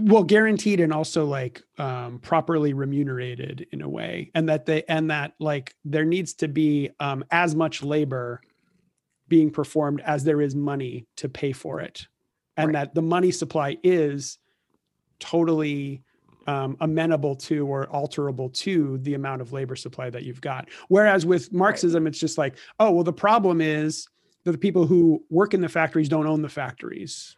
well guaranteed and also like um properly remunerated in a way and that they and that like there needs to be um as much labor being performed as there is money to pay for it and right. that the money supply is totally um, amenable to or alterable to the amount of labor supply that you've got whereas with marxism right. it's just like oh well the problem is the people who work in the factories don't own the factories.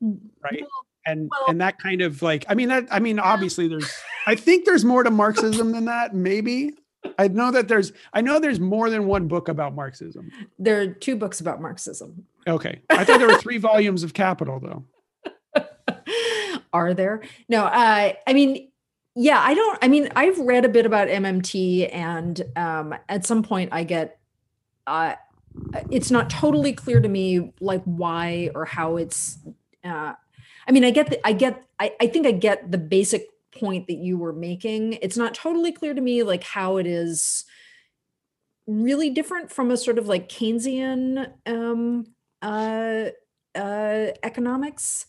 Right? Well, and well, and that kind of like i mean that i mean obviously there's i think there's more to marxism than that maybe. I know that there's i know there's more than one book about marxism. There are two books about marxism. Okay. I thought there were three volumes of capital though. Are there? No uh, i mean yeah i don't i mean i've read a bit about mmt and um, at some point i get uh, it's not totally clear to me like why or how it's uh, i mean i get the, i get I, I think i get the basic point that you were making. It's not totally clear to me like how it is really different from a sort of like keynesian um uh uh economics.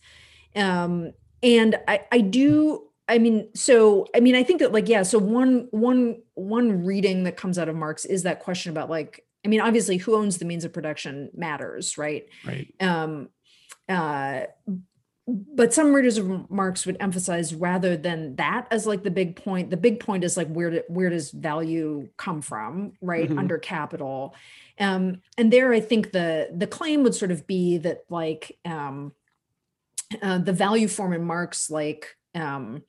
Um and i i do I mean, so I mean, I think that like, yeah, so one one one reading that comes out of Marx is that question about like I mean, obviously, who owns the means of production matters, right? Right. Um, uh, but some readers of Marx would emphasize rather than that as like the big point. The big point is like where do, where does value come from, right? Mm-hmm. Under capital, um, and there I think the the claim would sort of be that like um, uh, the value form in Marx like um,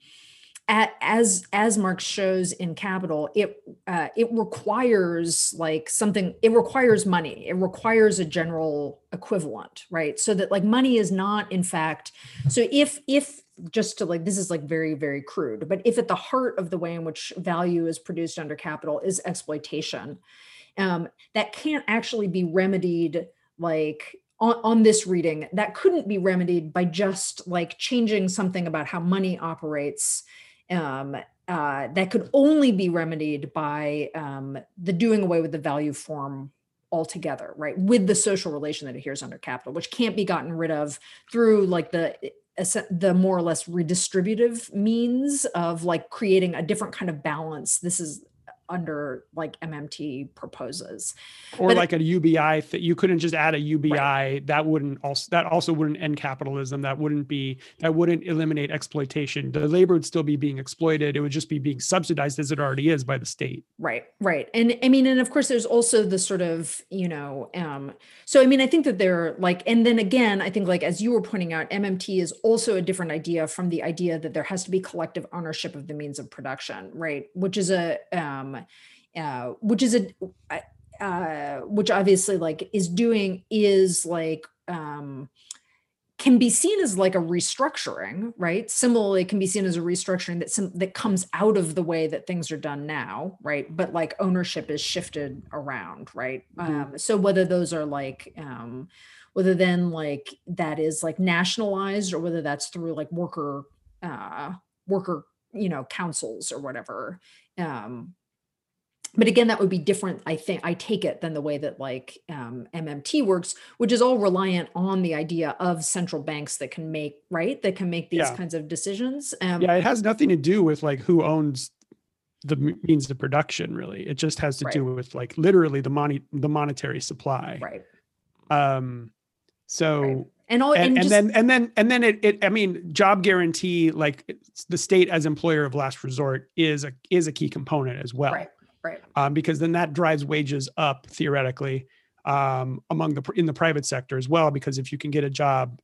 as as Marx shows in Capital, it uh, it requires like something. It requires money. It requires a general equivalent, right? So that like money is not, in fact. So if if just to like this is like very very crude, but if at the heart of the way in which value is produced under capital is exploitation, um, that can't actually be remedied like on, on, this reading that couldn't be remedied by just like changing something about how money operates um, uh, that could only be remedied by um, the doing away with the value form altogether, right? With the social relation that adheres under capital, which can't be gotten rid of through like the the more or less redistributive means of like creating a different kind of balance. This is under like MMT proposes. Or but like a UBI that you couldn't just add a UBI right. that wouldn't also that also wouldn't end capitalism that wouldn't be that wouldn't eliminate exploitation. The labor would still be being exploited. It would just be being subsidized as it already is by the state. Right. Right. And I mean and of course there's also the sort of, you know, um so I mean I think that they're like and then again I think like as you were pointing out MMT is also a different idea from the idea that there has to be collective ownership of the means of production, right? Which is a um uh, which is a uh, which obviously like is doing is like um, can be seen as like a restructuring, right? Similarly, can be seen as a restructuring that some that comes out of the way that things are done now, right? But like ownership is shifted around, right? Mm-hmm. Um, so whether those are like um, whether then like that is like nationalized or whether that's through like worker uh, worker you know councils or whatever um, but again that would be different i think i take it than the way that like um, mmt works which is all reliant on the idea of central banks that can make right that can make these yeah. kinds of decisions um, yeah it has nothing to do with like who owns the means of production really it just has to right. do with like literally the money the monetary supply right um so right. and all and, and, and then and then and then it, it i mean job guarantee like the state as employer of last resort is a is a key component as well right right. Um, because then that drives wages up theoretically um, among the in the private sector as well because if you can get a job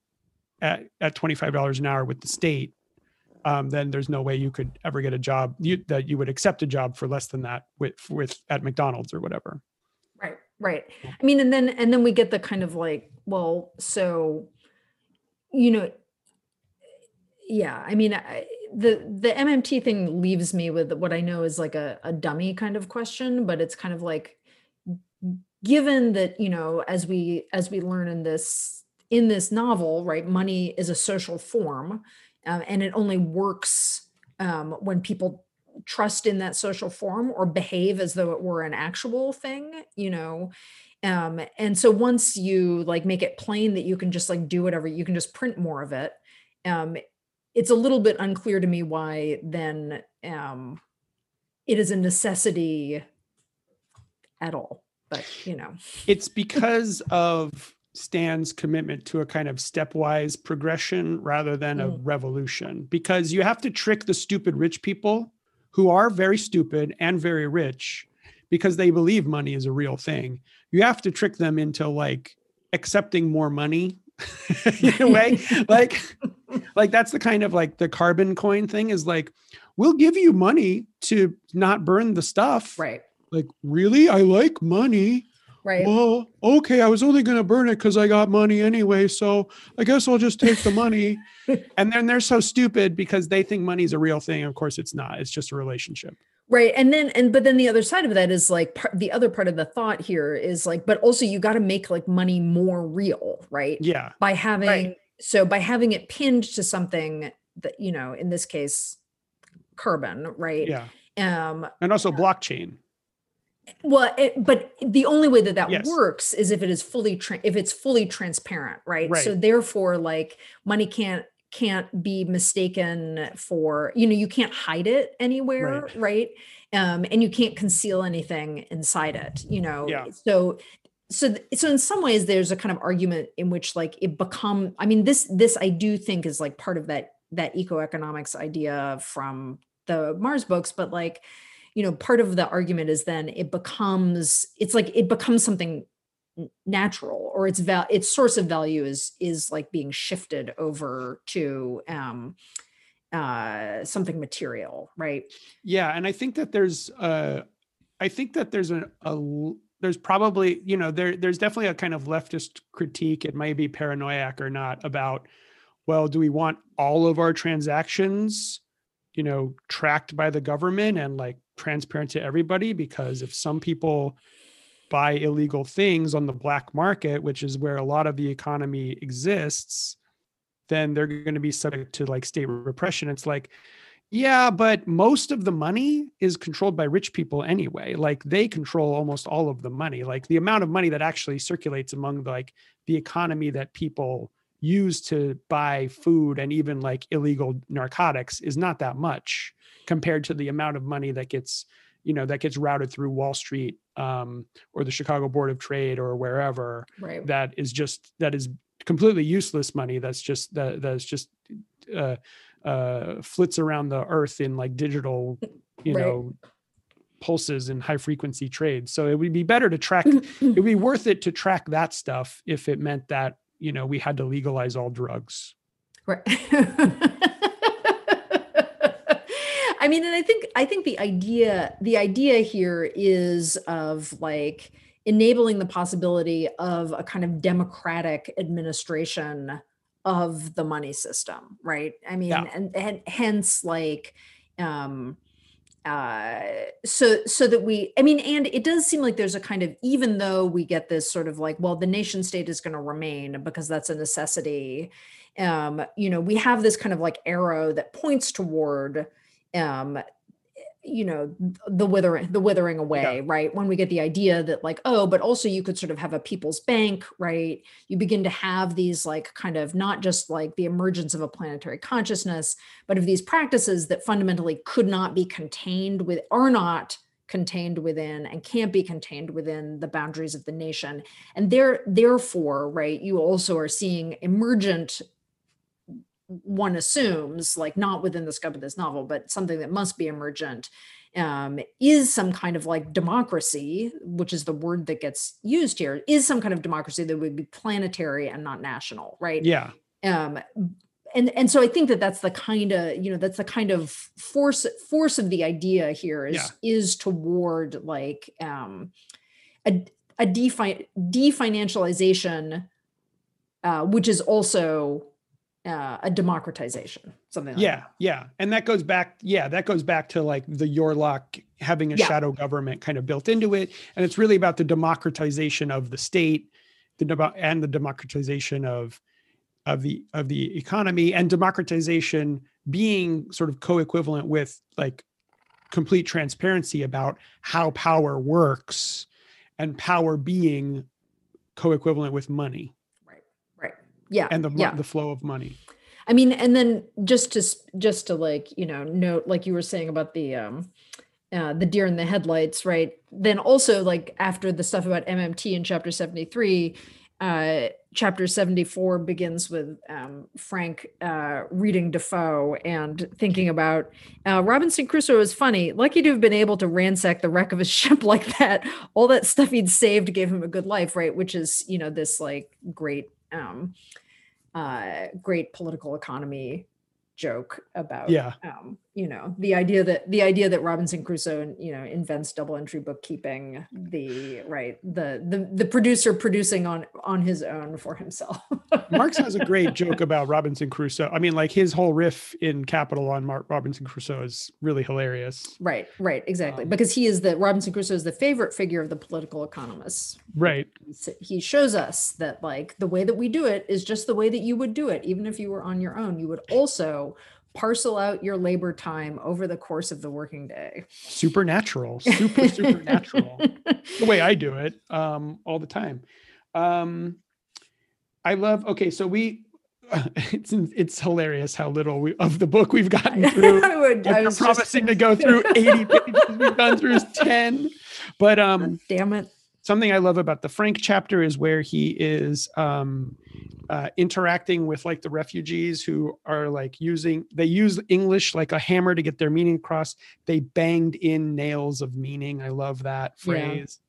at, at $25 an hour with the state um, then there's no way you could ever get a job you, that you would accept a job for less than that with with at McDonald's or whatever. Right right. I mean and then and then we get the kind of like well so you know yeah i mean I, the the mmt thing leaves me with what i know is like a, a dummy kind of question but it's kind of like given that you know as we as we learn in this in this novel right money is a social form um, and it only works um, when people trust in that social form or behave as though it were an actual thing you know? Um, and so once you like make it plain that you can just like do whatever you can just print more of it um, it's a little bit unclear to me why then um, it is a necessity at all. But you know, it's because of Stan's commitment to a kind of stepwise progression rather than a mm. revolution. Because you have to trick the stupid rich people who are very stupid and very rich because they believe money is a real thing. You have to trick them into like accepting more money in a way. like like that's the kind of like the carbon coin thing is like we'll give you money to not burn the stuff. Right. Like really? I like money. Right. Well okay i was only going to burn it because i got money anyway so i guess i'll just take the money. And then they're so stupid because they think money's a real thing. Of course it's not. It's just a relationship right and then and but then the other side of that is like part, the other part of the thought here is like but also you got to make like money more real right? Yeah. By having right. so by having it pinned to something that you know in this case carbon right? Yeah. Um and also blockchain. Well it, but the only way that that yes. works is if it is fully tra- if it's fully transparent right? right. so therefore like money can't can't be mistaken for you know you can't hide it anywhere right, right? um and you can't conceal anything inside it you know yeah. so so so in some ways there's a kind of argument in which like it become i mean this this i do think is like part of that that ecoeconomics idea from the mars books but like you know part of the argument is then it becomes it's like it becomes something natural or its val its source of value is is like being shifted over to um uh something material right? Yeah and i think that there's uh i think that there's a, a there's probably you know there there's definitely a kind of leftist critique it might be paranoiac or not about well do we want all of our transactions you know tracked by the government and like transparent to everybody? Because if some people buy illegal things on the black market which is where a lot of the economy exists then they're going to be subject to like state repression it's like Yeah, but most of the money is controlled by rich people anyway. Like they control almost all of the money. Like the amount of money that actually circulates among like the economy that people use to buy food and even like illegal narcotics is not that much compared to the amount of money that gets you know that gets routed through wall street um, or the chicago board of trade or wherever right that is just that is completely useless money that's just that that's just uh, uh, flits around the earth in like digital you Right. know pulses and high frequency trades so it would be better to track it would be worth it to track that stuff if it meant that you know we had to legalize all drugs Right. I mean, and I think I think the idea the idea here is of like enabling the possibility of a kind of democratic administration of the money system, right? I mean, Yeah. and, and hence like um uh so so that we i mean and it does seem like there's a kind of even though we get this sort of like well the nation state is going to remain because that's a necessity um you know we have this kind of like arrow that points toward um you know the withering the withering away right? When we get the idea that like oh but also you could sort of have a people's bank right? You begin to have these like kind of not just like the emergence of a planetary consciousness but of these practices that fundamentally could not be contained with are not contained within and can't be contained within the boundaries of the nation. And there therefore right you also are seeing emergent one assumes like not within the scope of this novel but something that must be emergent um, is some kind of like democracy which is the word that gets used here is some kind of democracy that would be planetary and not national right yeah um and and so i think that that's the kind of you know that's the kind of force force of the idea here is Yeah. is toward like um a a defi- definancialization uh which is also uh, a democratization something like yeah yeah. And that goes back yeah that goes back to like the YourLock having a Yeah. shadow government kind of built into it. And it's really about the democratization of the state the and the democratization of of the of the economy and democratization being sort of co-equivalent with like complete transparency about how power works and power being co-equivalent with money yeah and the yeah the flow of money I mean, and then just to just to like you know note, like you were saying about the um, uh, the deer in the headlights, right? Then also like after the stuff about MMT in chapter seventy three, uh, chapter seventy four begins with um, Frank uh, reading Defoe and thinking about uh, Robinson Crusoe is funny. Lucky to have been able to ransack the wreck of a ship like that. All that stuff he'd saved gave him a good life, right? Which is you know this like great. Um, uh, great political economy joke about Yeah. um, you know the idea that the idea that Robinson Crusoe you know invents double entry bookkeeping the right the the the producer producing on on his own for himself Marx has a great joke about Robinson Crusoe. I mean, like his whole riff in Capital on Mark Robinson Crusoe is really hilarious. right right exactly Um, because he is the Robinson Crusoe is the favorite figure of the political economists Right. he shows us that like the way that we do it is just the way that you would do it even if you were on your own you would also parcel out your labor time over the course of the working day Supernatural. Super, supernatural. the way I do it um, all the time. Um, I love, okay, so we, it's, it's hilarious how little we, of the book we've gotten through. I would I was just- promising to go through 80 pages, we've gone through 10. But um, damn it something I love about the Frank chapter is where he is um, uh, interacting with like the refugees who are like using they use English like a hammer to get their meaning across. They banged in nails of meaning. I love that Yeah. phrase.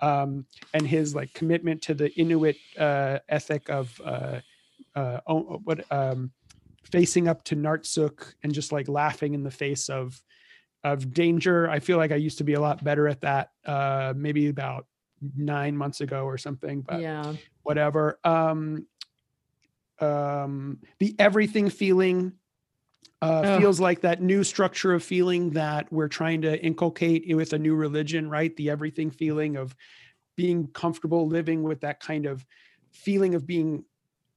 Um, and his like commitment to the Inuit uh, ethic of uh, uh, what um, facing up to Nartsuk and just like laughing in the face of of danger. I feel like I used to be a lot better at that. Uh, maybe about nine months ago or something, but yeah whatever. Um, um, the everything feeling uh, Ugh. feels like that new structure of feeling that we're trying to inculcate with a new religion, right? The everything feeling of being comfortable living with that kind of feeling of being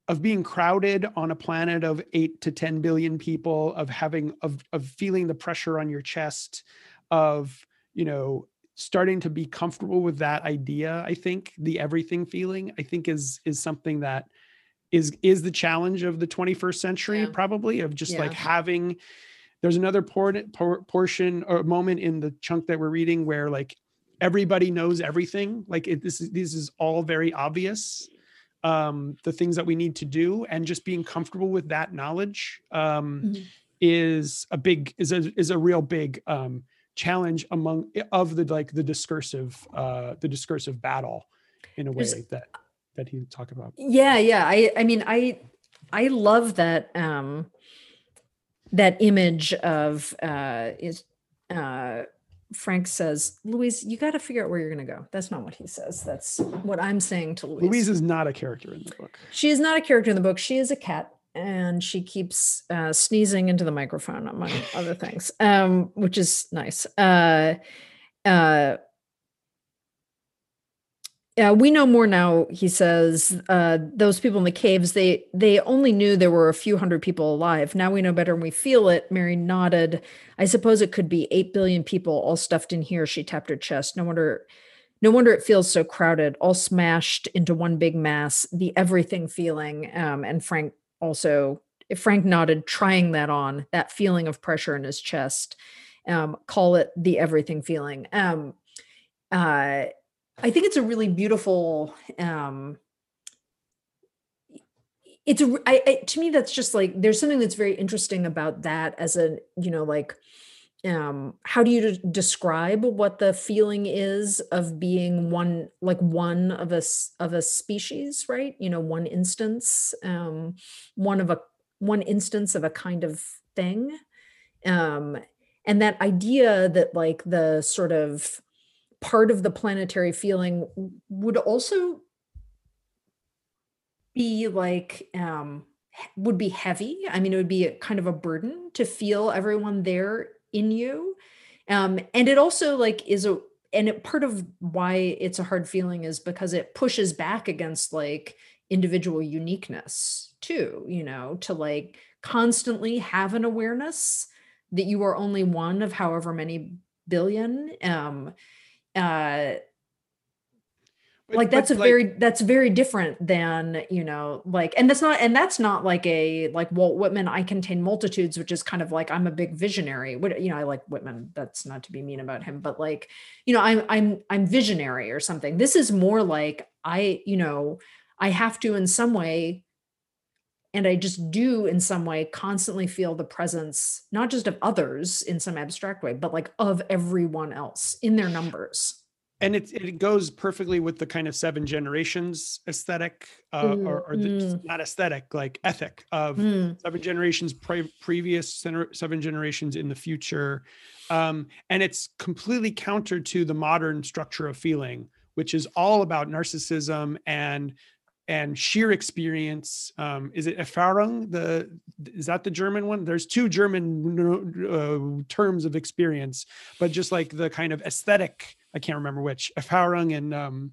of being crowded on a planet of 8 to 10 billion people of having of of feeling the pressure on your chest of you know starting to be comfortable with that idea i think the everything feeling i think is is something that is is the challenge of the 21st century Yeah. probably of just like having there's another por- por- portion or moment in the chunk that we're reading where like everybody knows everything like it, this is this is all very obvious um the things that we need to do and just being comfortable with that knowledge um Mhm. is a big is a is a real big um challenge among of the like the discursive uh the discursive battle in a way There's- that that he talked about. Yeah yeah. I i mean i i love that um that image of uh is uh frank says louise you got to figure out where you're going to go. That's not what he says. That's what i'm saying to louise. Louise is not a character in the book. She is not a character in the book. She is a cat and she keeps uh, sneezing into the microphone among other things um which is nice uh uh we know more now. He says uh, those people in the caves they they only knew there were a few hundred people alive. Now we know better and we feel it. Mary nodded. I suppose it could be eight billion people all stuffed in here. She tapped her chest. No wonder, no wonder it feels so crowded, all smashed into one big mass. The everything feeling. Um, and Frank also Frank nodded, trying that on that feeling of pressure in his chest. Um, call it the everything feeling. Um, uh, I think it's a really beautiful. Um, it's a I, I, to me that's just like there's something that's very interesting about that as a you know like um how do you describe what the feeling is of being one like one of a of a species right? You know one instance um one of a one instance of a kind of thing. Um and that idea that like the sort of part of the planetary feeling would also be like um would be heavy. I mean it would be kind of a burden to feel everyone there in you um and it also like is a and it, part of why it's a hard feeling is because it pushes back against like individual uniqueness too you know to like constantly have an awareness that you are only one of however many billion um uh like that's a very that's very different than you know like and that's not and that's not like a like walt whitman i contain multitudes which is kind of like i'm a big visionary. What you know i like whitman that's not to be mean about him but like you know i'm i'm i'm visionary or something. This is more like i you know i have to in some way and i just do in some way constantly feel the presence not just of others in some abstract way but like of everyone else in their numbers and it it goes perfectly with the kind of seven generations aesthetic uh, Ooh, or, or the, mm. not aesthetic like ethic of Mm, seven generations pre- previous seven generations in the future. Um, and it's completely counter to the modern structure of feeling which is all about narcissism and and sheer experience. Um, is it erfahrung? The is that the german one? There's two german uh, terms of experience but just like the kind of aesthetic i can't remember which erfahrung and um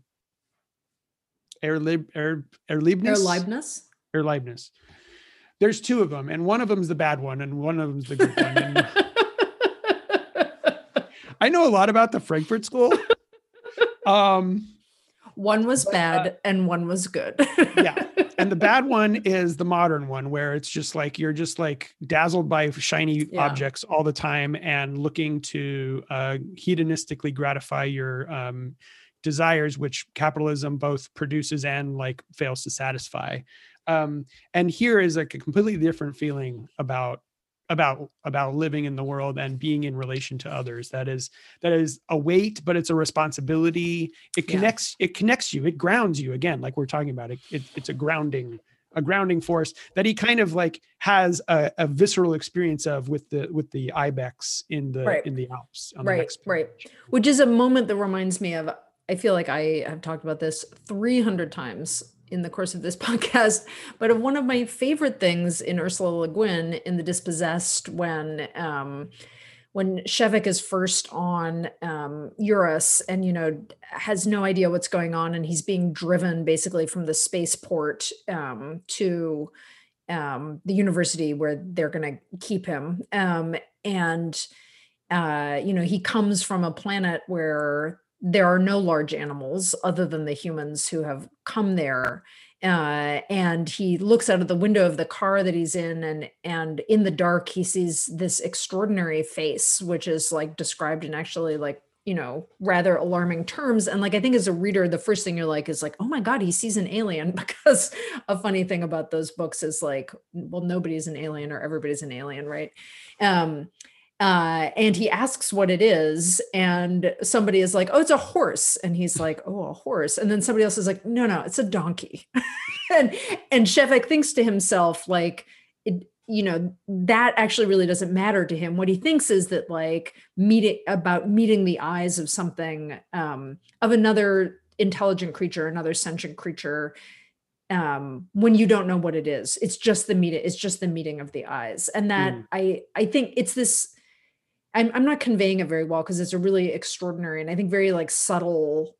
Erlib, er, Erlebnis? Or Leibniz. There's two of them, and one of them's the bad one, and one of them's the good one. And I know a lot about the Frankfurt School. Um, one was But, uh, bad and one was good. yeah. and the bad one is the modern one, where it's just like you're just like dazzled by shiny Yeah. objects all the time and looking to uh, hedonistically gratify your um, desires, which capitalism both produces and like fails to satisfy. Um, and here is like a completely different feeling about about about living in the world and being in relation to others that is that is a weight but it's a responsibility it Yeah. connects it connects you it grounds you again like we're talking about it, it it's a grounding a grounding force that he kind of like has a, a visceral experience of with the with the ibex in the Right. in the alps on the Right, next right. Which is a moment that reminds me of, I feel like I have talked about this 300 times in the course of this podcast, but of one of my favorite things in Ursula Le Guin in The Dispossessed when um, when Shevek is first on um, Urras and you know has no idea what's going on, and he's being driven basically from the spaceport um, to um, the university where they're going to keep him, um, and uh, you know he comes from a planet where there are no large animals other than the humans who have come there uh, and he looks out of the window of the car that he's in and and in the dark he sees this extraordinary face which is like described in actually like you know rather alarming terms. And like i think as a reader the first thing you're like is like oh my god he sees an alien because a funny thing about those books is like well nobody's an alien or everybody's an alien right? Um uh, and he asks what it is and somebody is like oh it's a horse. And he's like oh a horse. And then somebody else is like no no it's a donkey. And and shevek thinks to himself like it, you know that actually really doesn't matter to him. What he thinks is that like meeting about meeting the eyes of something um of another intelligent creature another sentient creature um when you don't know what it is. It's just the meet it's just the meeting of the eyes. And that mm. i i think it's this I'm, I'm not conveying it very well because it's a really extraordinary and I think very like subtle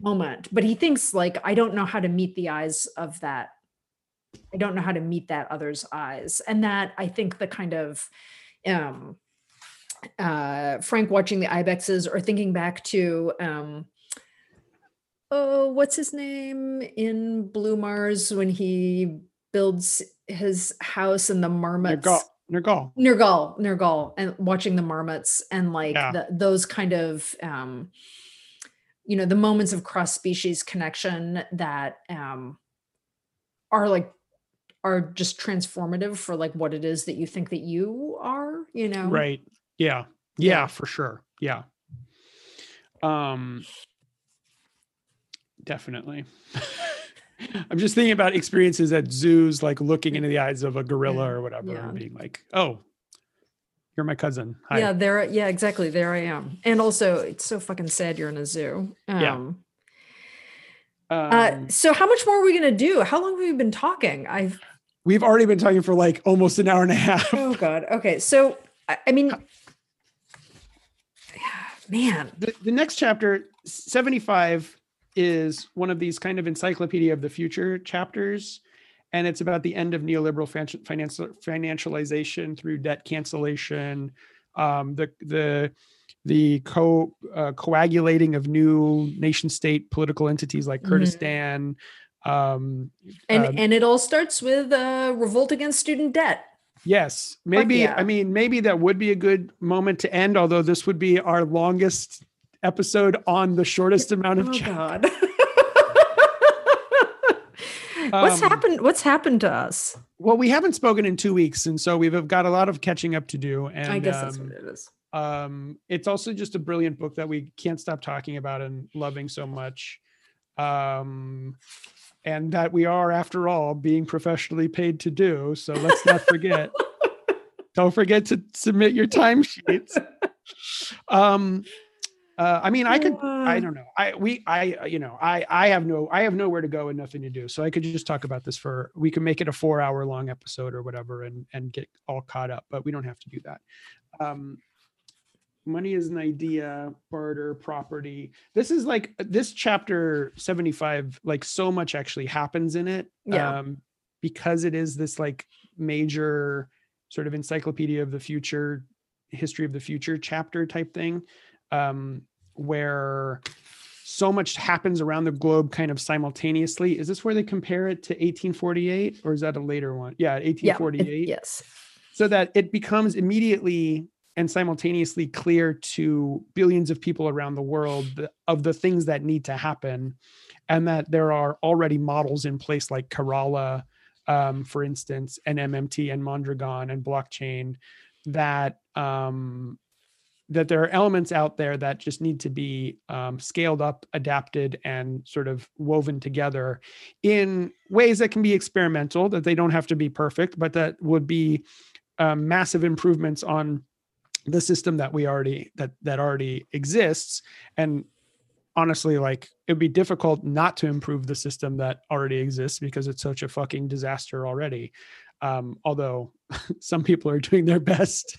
moment. But he thinks like, I don't know how to meet the eyes of that. I don't know how to meet that other's eyes. And that I think the kind of um uh Frank watching the Ibexes or thinking back to um oh, what's his name in Blue Mars when he builds his house and the marmots Nirgal. Nirgal, Nirgal, and watching the marmots and like yeah. the, those kind of, um, you know, the moments of cross species connection that um, are like are just transformative for like what it is that you think that you are. You know, right? Yeah, yeah, yeah. for sure. Yeah. Um. Definitely. I'm just thinking about experiences at zoos, like looking into the eyes of a gorilla or whatever, yeah. and being like, "Oh, you're my cousin." Hi. Yeah, there. Yeah, exactly. There I am. And also, it's so fucking sad you're in a zoo. Um, yeah. Um, uh, so, how much more are we gonna do? How long have we been talking? I've. We've already been talking for like almost an hour and a half. Oh God. Okay, so I, I mean, man, the, the next chapter, seventy-five is one of these kind of encyclopedia of the future chapters and it's about the end of neoliberal financial financialization through debt cancellation um, the the the co uh, coagulating of new nation state political entities like mm-hmm. Kurdistan um, and uh, and it all starts with uh, revolt against student debt yes maybe yeah. i mean maybe that would be a good moment to end although this would be our longest episode on the shortest amount of oh, God. what's um, happened? What's happened to us? Well, we haven't spoken in two weeks, and so we've got a lot of catching up to do. And I guess um, that's what it is. Um, it's also just a brilliant book that we can't stop talking about and loving so much. Um, and that we are, after all, being professionally paid to do. So let's not forget. Don't forget to submit your timesheets. Um, uh, I mean, I could, I don't know. I, we, I, uh, you know, I, I have no, I have nowhere to go and nothing to do. So I could just talk about this for, we can make it a four hour long episode or whatever and, and get all caught up, but we don't have to do that. Um, money is an idea, barter, property. This is like, this chapter 75, like so much actually happens in it. Yeah. Um, because it is this like major sort of encyclopedia of the future, history of the future chapter type thing um, where so much happens around the globe kind of simultaneously. Is this where they compare it to 1848 or is that a later one? Yeah, 1848. Yeah, yes. So that it becomes immediately and simultaneously clear to billions of people around the world of the things that need to happen and that there are already models in place like Kerala, um, for instance, and MMT and Mondragon and blockchain that um, that there are elements out there that just need to be um, scaled up, adapted, and sort of woven together in ways that can be experimental, that they don't have to be perfect, but that would be um, massive improvements on the system that we already that that already exists. And honestly like it'd be difficult not to improve the system that already exists because it's such a fucking disaster already Um, although some people are doing their best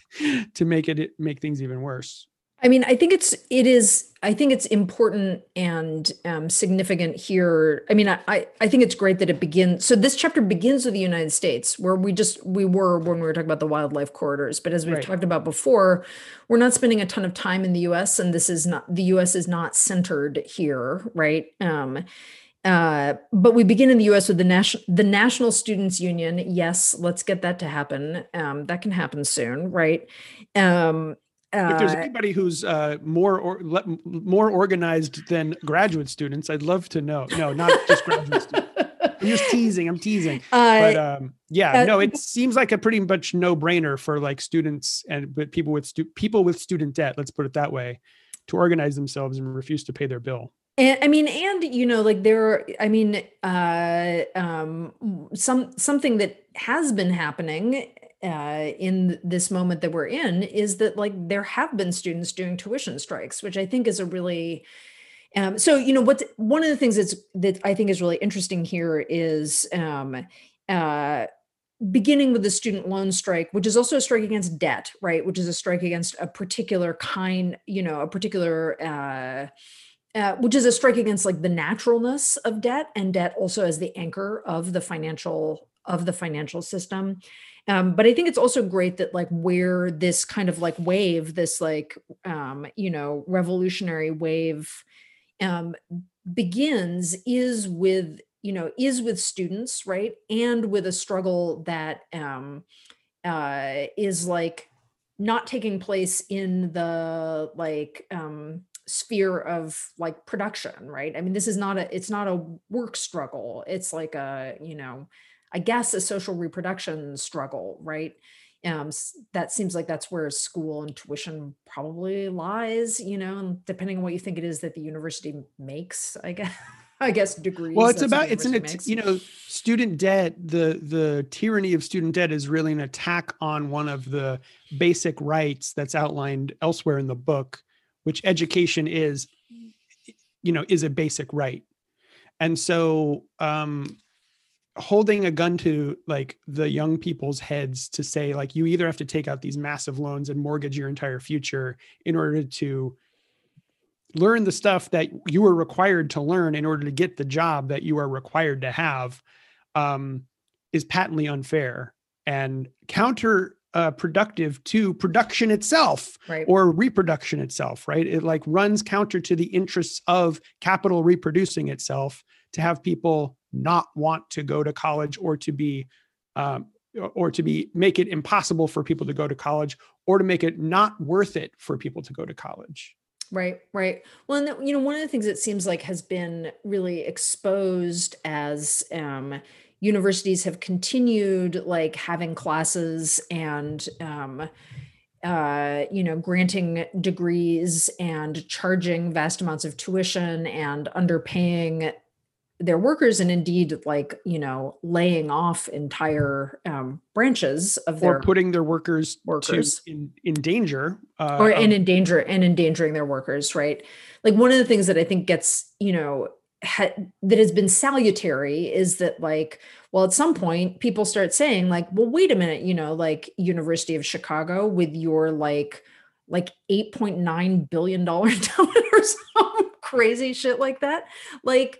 to make it make things even worse. I mean, I think it's it is. I think it's important and um, significant here. I mean, I I think it's great that it begins. So this chapter begins with the United States, where we just we were when we were talking about the wildlife corridors. But as we've right. talked about before, we're not spending a ton of time in the U.S. and this is not the U.S. is not centered here, right? Um, uh, but we begin in the U.S. with the national the National Students Union. Yes, let's get that to happen. Um, that can happen soon, right? Um, if there's uh, anybody who's uh, more or le- more organized than graduate students, I'd love to know. No, not just graduate students. I'm just teasing. I'm teasing. Uh, but um, yeah, uh, no, it seems like a pretty much no brainer for like students and but people with stu- people with student debt. Let's put it that way, to organize themselves and refuse to pay their bill. And I mean, and you know, like there, are, I mean, uh, um, some something that has been happening uh, in this moment that we're in is that like there have been students doing tuition strikes, which I think is a really um, so you know what's one of the things that's that I think is really interesting here is um, uh, beginning with the student loan strike, which is also a strike against debt, right? Which is a strike against a particular kind, you know, a particular uh, uh, which is a strike against like the naturalness of debt and debt also as the anchor of the financial of the financial system. Um, but i think it's also great that like where this kind of like wave this like um, you know revolutionary wave um, begins is with you know is with students right? And with a struggle that um, uh, is like not taking place in the like um, sphere of like production right i mean this is not a it's not a work struggle it's like a you know I guess a social reproduction struggle, right? Um, that seems like that's where school and tuition probably lies, you know, and depending on what you think it is that the university makes, I guess. I guess degrees. Well, it's about it's an makes. you know student debt. The the tyranny of student debt is really an attack on one of the basic rights that's outlined elsewhere in the book, which education is, you know, is a basic right. And so um, holding a gun to like the young people's heads to say like you either have to take out these massive loans and mortgage your entire future in order to learn the stuff that you are required to learn in order to get the job that you are required to have um, is patently unfair and counter uh, productive to production itself right. or reproduction itself right? It like runs counter to the interests of capital reproducing itself to have people not want to go to college or to be um, or to be make it impossible for people to go to college or to make it not worth it for people to go to college. Right right. Well and you know one of the things that seems like has been really exposed as um, universities have continued like having classes and um, uh, you know, granting degrees and charging vast amounts of tuition and underpaying their workers and indeed like you know laying off entire um, branches of their or putting their workers workers. in in danger uh, or and in danger and endangering their workers right? Like one of the things that i think gets you know ha- that has been salutary is that like well at some point people start saying like well wait a minute you know like university of chicago with your like like 8.9 billion dollar endowment or some crazy shit like that. Like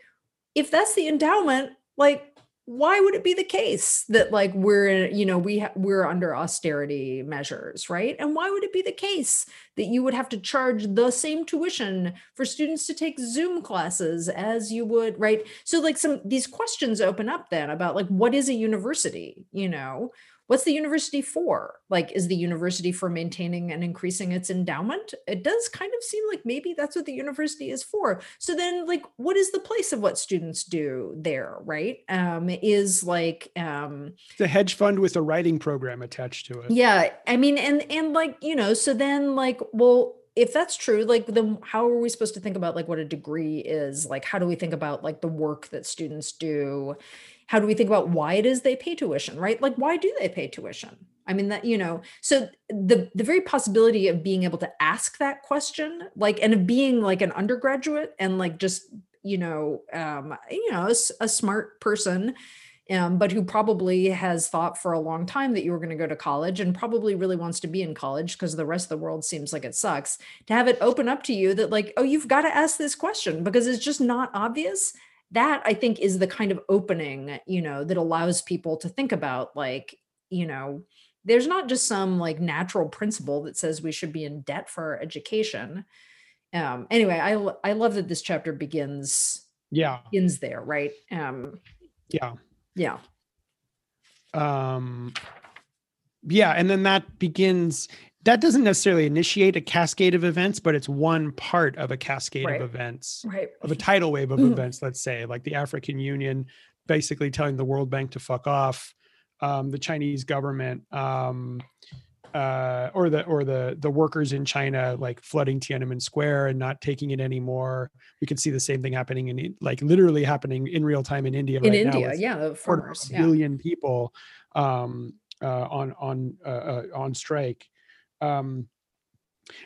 if that's the endowment, like why would it be the case that like we're you know we ha- we're under austerity measures right? And why would it be the case that you would have to charge the same tuition for students to take zoom classes as you would right? So like some these questions open up then about like what is a university you know what's the university for? Like, is the university for maintaining and increasing its endowment? It does kind of seem like maybe that's what the university is for. So then, like, what is the place of what students do there? Right? Um, is like um, the hedge fund with a writing program attached to it. Yeah, I mean, and and like you know, so then like, well, if that's true like then how are we supposed to think about like what a degree is like how do we think about like the work that students do how do we think about why it is they pay tuition right like why do they pay tuition i mean that you know so the the very possibility of being able to ask that question like and of being like an undergraduate and like just you know um you know a, a smart person um, but who probably has thought for a long time that you were going to go to college and probably really wants to be in college because the rest of the world seems like it sucks, to have it open up to you that, like, oh, you've got to ask this question because it's just not obvious. That I think is the kind of opening, you know, that allows people to think about, like, you know, there's not just some like natural principle that says we should be in debt for our education. Um, anyway, I I love that this chapter begins yeah begins there, right? Um, yeah yeah. Um, yeah, and then that begins. That doesn't necessarily initiate a cascade of events, but it's one part of a cascade Right. of events, Right. of a tidal wave of Mhm. events. Let's say, like the African Union basically telling the World Bank to fuck off, um, the Chinese government, um, uh, or the or the the workers in China like flooding Tiananmen Square and not taking it anymore. We can see the same thing happening in like literally happening in real time in India In right now India, with yeah, the farmers. a Yeah. billion people um, uh, on on uh, uh, on strike, um,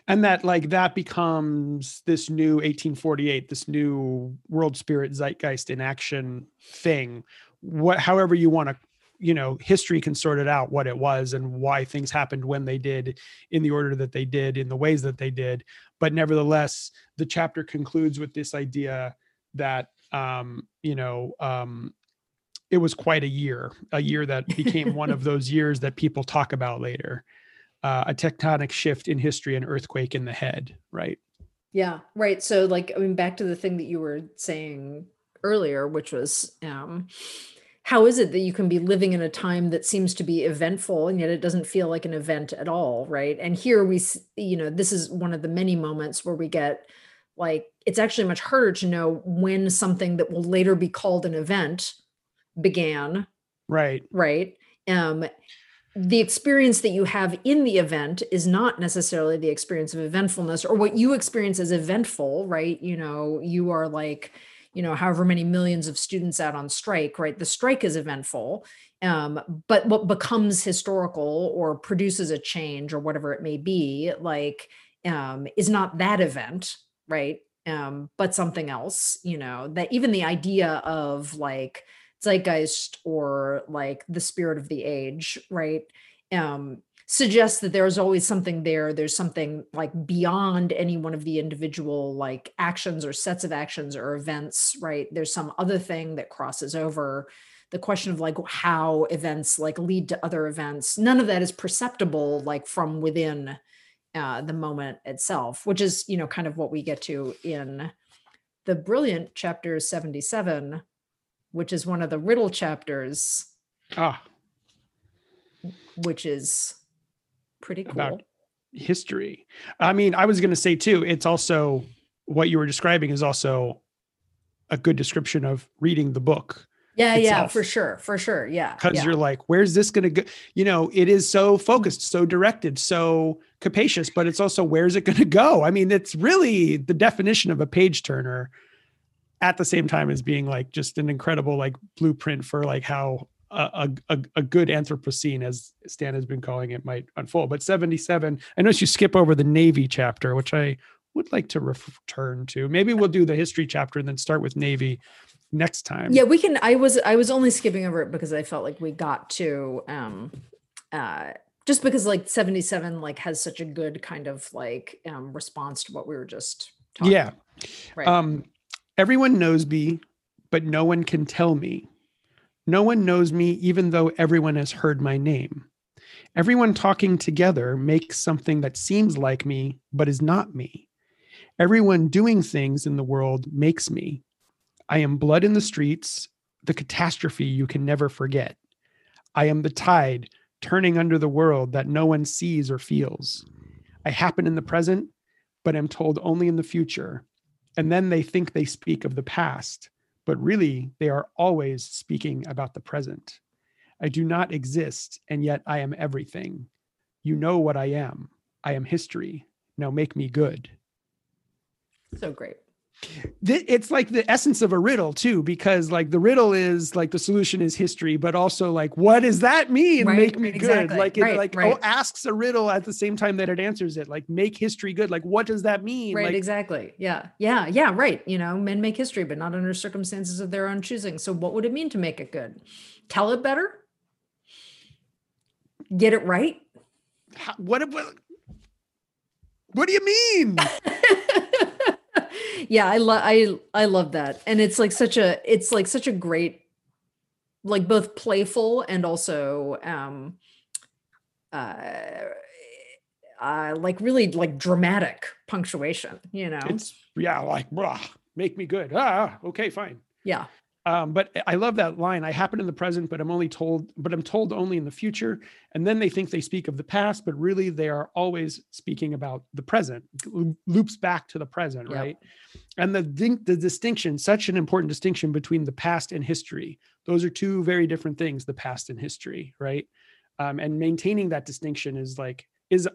and that like that becomes this new 1848, this new world spirit zeitgeist in action thing. What, however you want to, you know, history can sort it out what it was and why things happened when they did, in the order that they did, in the ways that they did. But nevertheless, the chapter concludes with this idea that um, you know um, it was quite a year, a year that became one of those years that people talk about later. Uh, a tectonic shift in history, an earthquake in the head, right? Yeah, right. So like I mean back to the thing that you were saying earlier which was um how is it that you can be living in a time that seems to be eventful and yet it doesn't feel like an event at all, right? And here we you know, this is one of the many moments where we get like it's actually much harder to know when something that will later be called an event began Right. right um the experience that you have in the event is not necessarily the experience of eventfulness or what you experience as eventful right? You know you are like you know however many millions of students out on strike right? The strike is eventful um but what becomes historical or produces a change or whatever it may be like um is not that event right? Um but something else you know that even the idea of like zeitgeist or like the spirit of the age right um suggests that there's always something there. There's something like beyond any one of the individual like actions or sets of actions or events right? There's some other thing that crosses over. The question of like how events like lead to other events none of that is perceptible like from within uh, the moment itself which is you know kind of what we get to in the brilliant chapter 77 which is one of the riddle chapters, Ah, which is pretty cool. About- history. I mean, I was going to say too, it's also what you were describing is also a good description of reading the book yeah, yeah, for sure, for sure. Yeah, because yeah. you're like, where's this going to go? You know, it is so focused, so directed, so capacious, but it's also where's it going to go? I mean, it's really the definition of a page turner at the same time as being like just an incredible like blueprint for like how a, a, a- good Anthropocene, as Stan has been calling it, might unfold. But 77, I noticed you skip over the Navy chapter, which I would like to return to. Maybe we'll do the history chapter and then start with Navy next time. yeah, we can. I was I was only skipping over it because I felt like we got to um uh just because like 77 like has such a good kind of like um response to what we were just talking Yeah. about, right Um, everyone knows me, but no one can tell me. No one knows me, even though everyone has heard my name. Everyone talking together makes something that seems like me, but is not me. Everyone doing things in the world makes me. I am blood in the streets, the catastrophe you can never forget. I am the tide turning under the world that no one sees or feels. I happen in the present, but am told only in the future and then they think they speak of the past, but really they are always speaking about the present. I do not exist, and yet I am everything. You know what I am. I am history. Now make me good. so great It's like the essence of a riddle, too, because like the riddle is like the solution is history, but also like, what does that mean? Right, make me right, good. exactly. Like it Right, like right. oh asks a riddle at the same time that it answers it. Like make history good. Like what does that mean? right like, exactly yeah yeah yeah right you know men make history but not under circumstances of their own choosing so what would it mean to make it good tell it better, get it right. How, what, what? What do you mean? yeah, I love I I love that, and it's like such a it's like such a great, like both playful and also um, uh, uh like really like dramatic punctuation. You know, It's yeah, like blah, make me good. Ah, okay, fine. yeah, Um, but I love that line. I happen in the present, but I'm only told, but I'm told only in the future. And then they think they speak of the past, but really they are always speaking about the present. Loops back to the present, Yep. right? And the the distinction, such an important distinction between the past and history. Those are two very different things. The past and history, right? Um, and maintaining that distinction is like is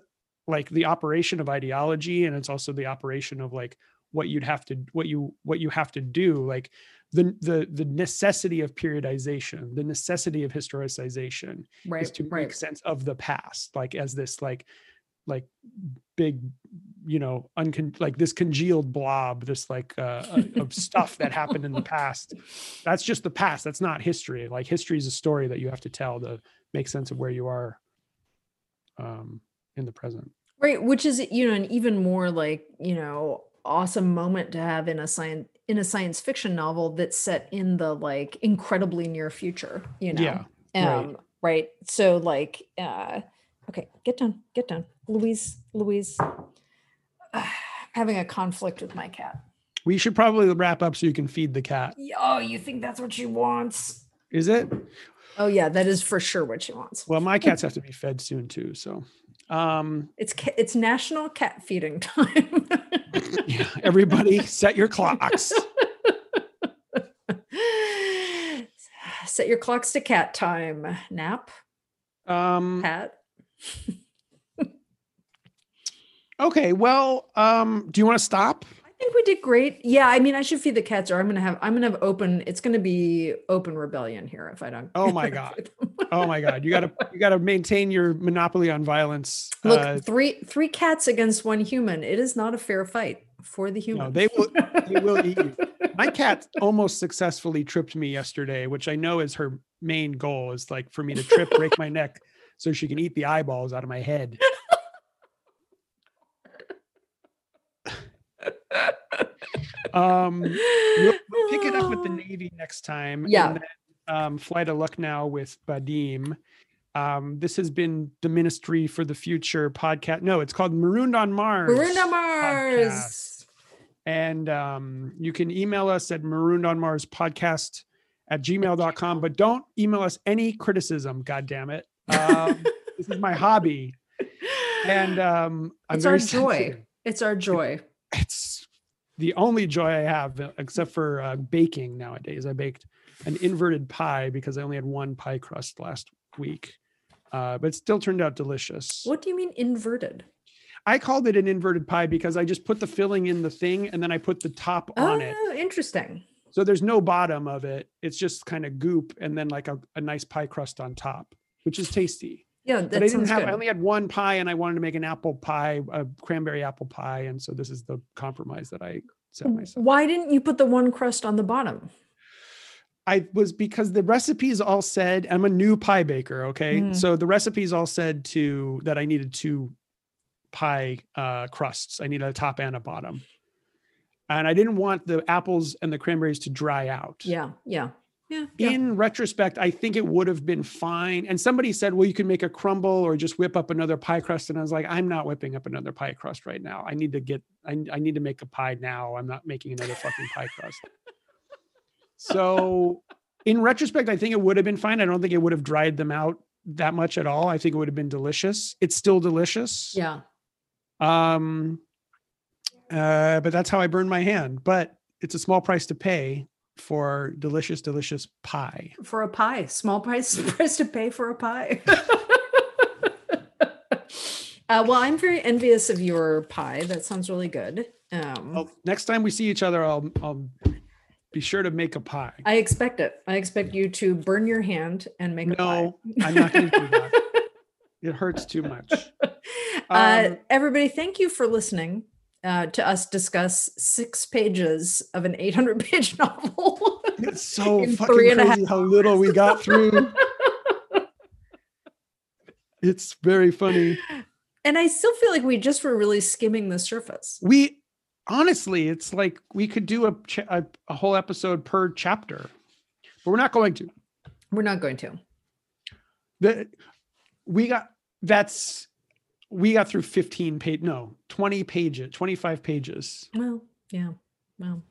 like the operation of ideology, and it's also the operation of like what you'd have to what you what you have to do like the the the necessity of periodization the necessity of historicization right, is to right. make sense of the past like as this like like big you know uncon- like this congealed blob this like uh, uh, of stuff that happened in the past. That's just the past that's not history. Like history is a story that you have to tell to make sense of where you are um in the present. Right, which is you know an even more like you know awesome moment to have in a science in a science fiction novel that's set in the like incredibly near future. You know, yeah right. um, right. So like, uh, okay, get done, get done, Louise, Louise. having a conflict with my cat. we should probably wrap up so you can feed the cat Oh, you think that's what she wants? is it Oh yeah, that is for sure what she wants. Well, my cats have to be fed soon too. So, um, It's it's National Cat Feeding Time. yeah, everybody set your clocks. Set your clocks to cat time. Nap, Um, cat. okay. Well, um, do you want to stop? Think we did great. Yeah, I mean, I should feed the cats, or I'm gonna have I'm gonna have open. It's gonna be open rebellion here if I don't. Oh my God. Oh my God, you gotta you gotta maintain your monopoly on violence. Look, Uh, three three cats against one human. It is not a fair fight for the no, human. they will they will eat you. My cat almost successfully tripped me yesterday, which I know is her main goal is like for me to trip, break my neck, so she can eat the eyeballs out of my head. Um, we'll, we'll pick it up with the Navy next time. Yeah. And then, um, fly to Lucknow with Badim. Um, this has been the Ministry for the Future podcast. No, it's called Marooned on Mars. Marooned on Mars. And um, you can email us at marooned on Mars podcast at gmail.com, but don't email us any criticism. God damn it. Um, this is my hobby. And um, I'm It's very our joy. sensitive. It's our joy. It's the only joy I have, uh, except for uh, baking nowadays. I baked an inverted pie because I only had one pie crust last week, uh, but it still turned out delicious. What do you mean inverted? I called it an inverted pie because I just put the filling in the thing and then I put the top on it. Oh, interesting. So there's no bottom of it. It's just kind of goop and then like a, a nice pie crust on top, which is tasty. Yeah, But I didn't have, good. I only had one pie and I wanted to make an apple pie, a cranberry apple pie. And so this is the compromise that I set myself. Why didn't you put the one crust on the bottom? I was because the recipes all said I'm a new pie baker. Okay. Mm. So the recipes all said to that I needed two pie uh, crusts. I needed a top and a bottom. And I didn't want the apples and the cranberries to dry out. Yeah, yeah, yeah. yeah. In retrospect, I think it would have been fine. And somebody said, well, you can make a crumble or just whip up another pie crust. And I was like, I'm not whipping up another pie crust right now. I need to get, I, I need to make a pie now. I'm not making another fucking pie crust. So in retrospect, I think it would have been fine. I don't think it would have dried them out that much at all. I think it would have been delicious. It's still delicious. yeah. Um, uh, but that's how I burned my hand. But it's a small price to pay for delicious, delicious pie. For a pie, small price price to pay for a pie. uh, well, I'm very envious of your pie. That sounds really good. Um, Well, next time we see each other, I'll I'll be sure to make a pie. I expect it. I expect you to burn your hand and make a pie. no, I'm not going to do that. It hurts too much. uh, Um, everybody, thank you for listening. Uh, to us discuss six pages of an 800 page novel. It's so fucking three and a crazy how little we got through. it's very funny. and I still feel like we just were really skimming the surface. We honestly, it's like we could do a, a a whole episode per chapter, but we're not going to. We're not going to. The we got that's we got through 15 page no 20 pages 25 pages Well, yeah. Well,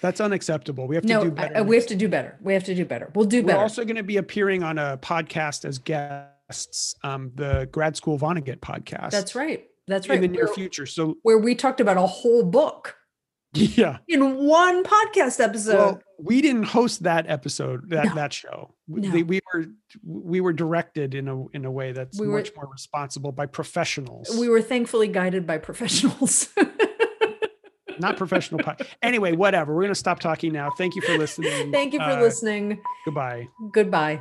that's unacceptable we have to no, do better I- we have to do better. We have to do better. We'll do better. We're also going to be appearing on a podcast as guests, um, the Grad School Vonnegut podcast. That's right. That's right. In the near Where- future. So where we talked about a whole book yeah. in one podcast episode. Well, we didn't host that episode, that No. that show. We- No. they- we were we were directed in a in a way that's We were- much more responsible by professionals, we were thankfully guided by professionals. not professional. Anyway, whatever. We're going to stop talking now. Thank you for listening. Thank you for Uh, listening. Goodbye. Goodbye.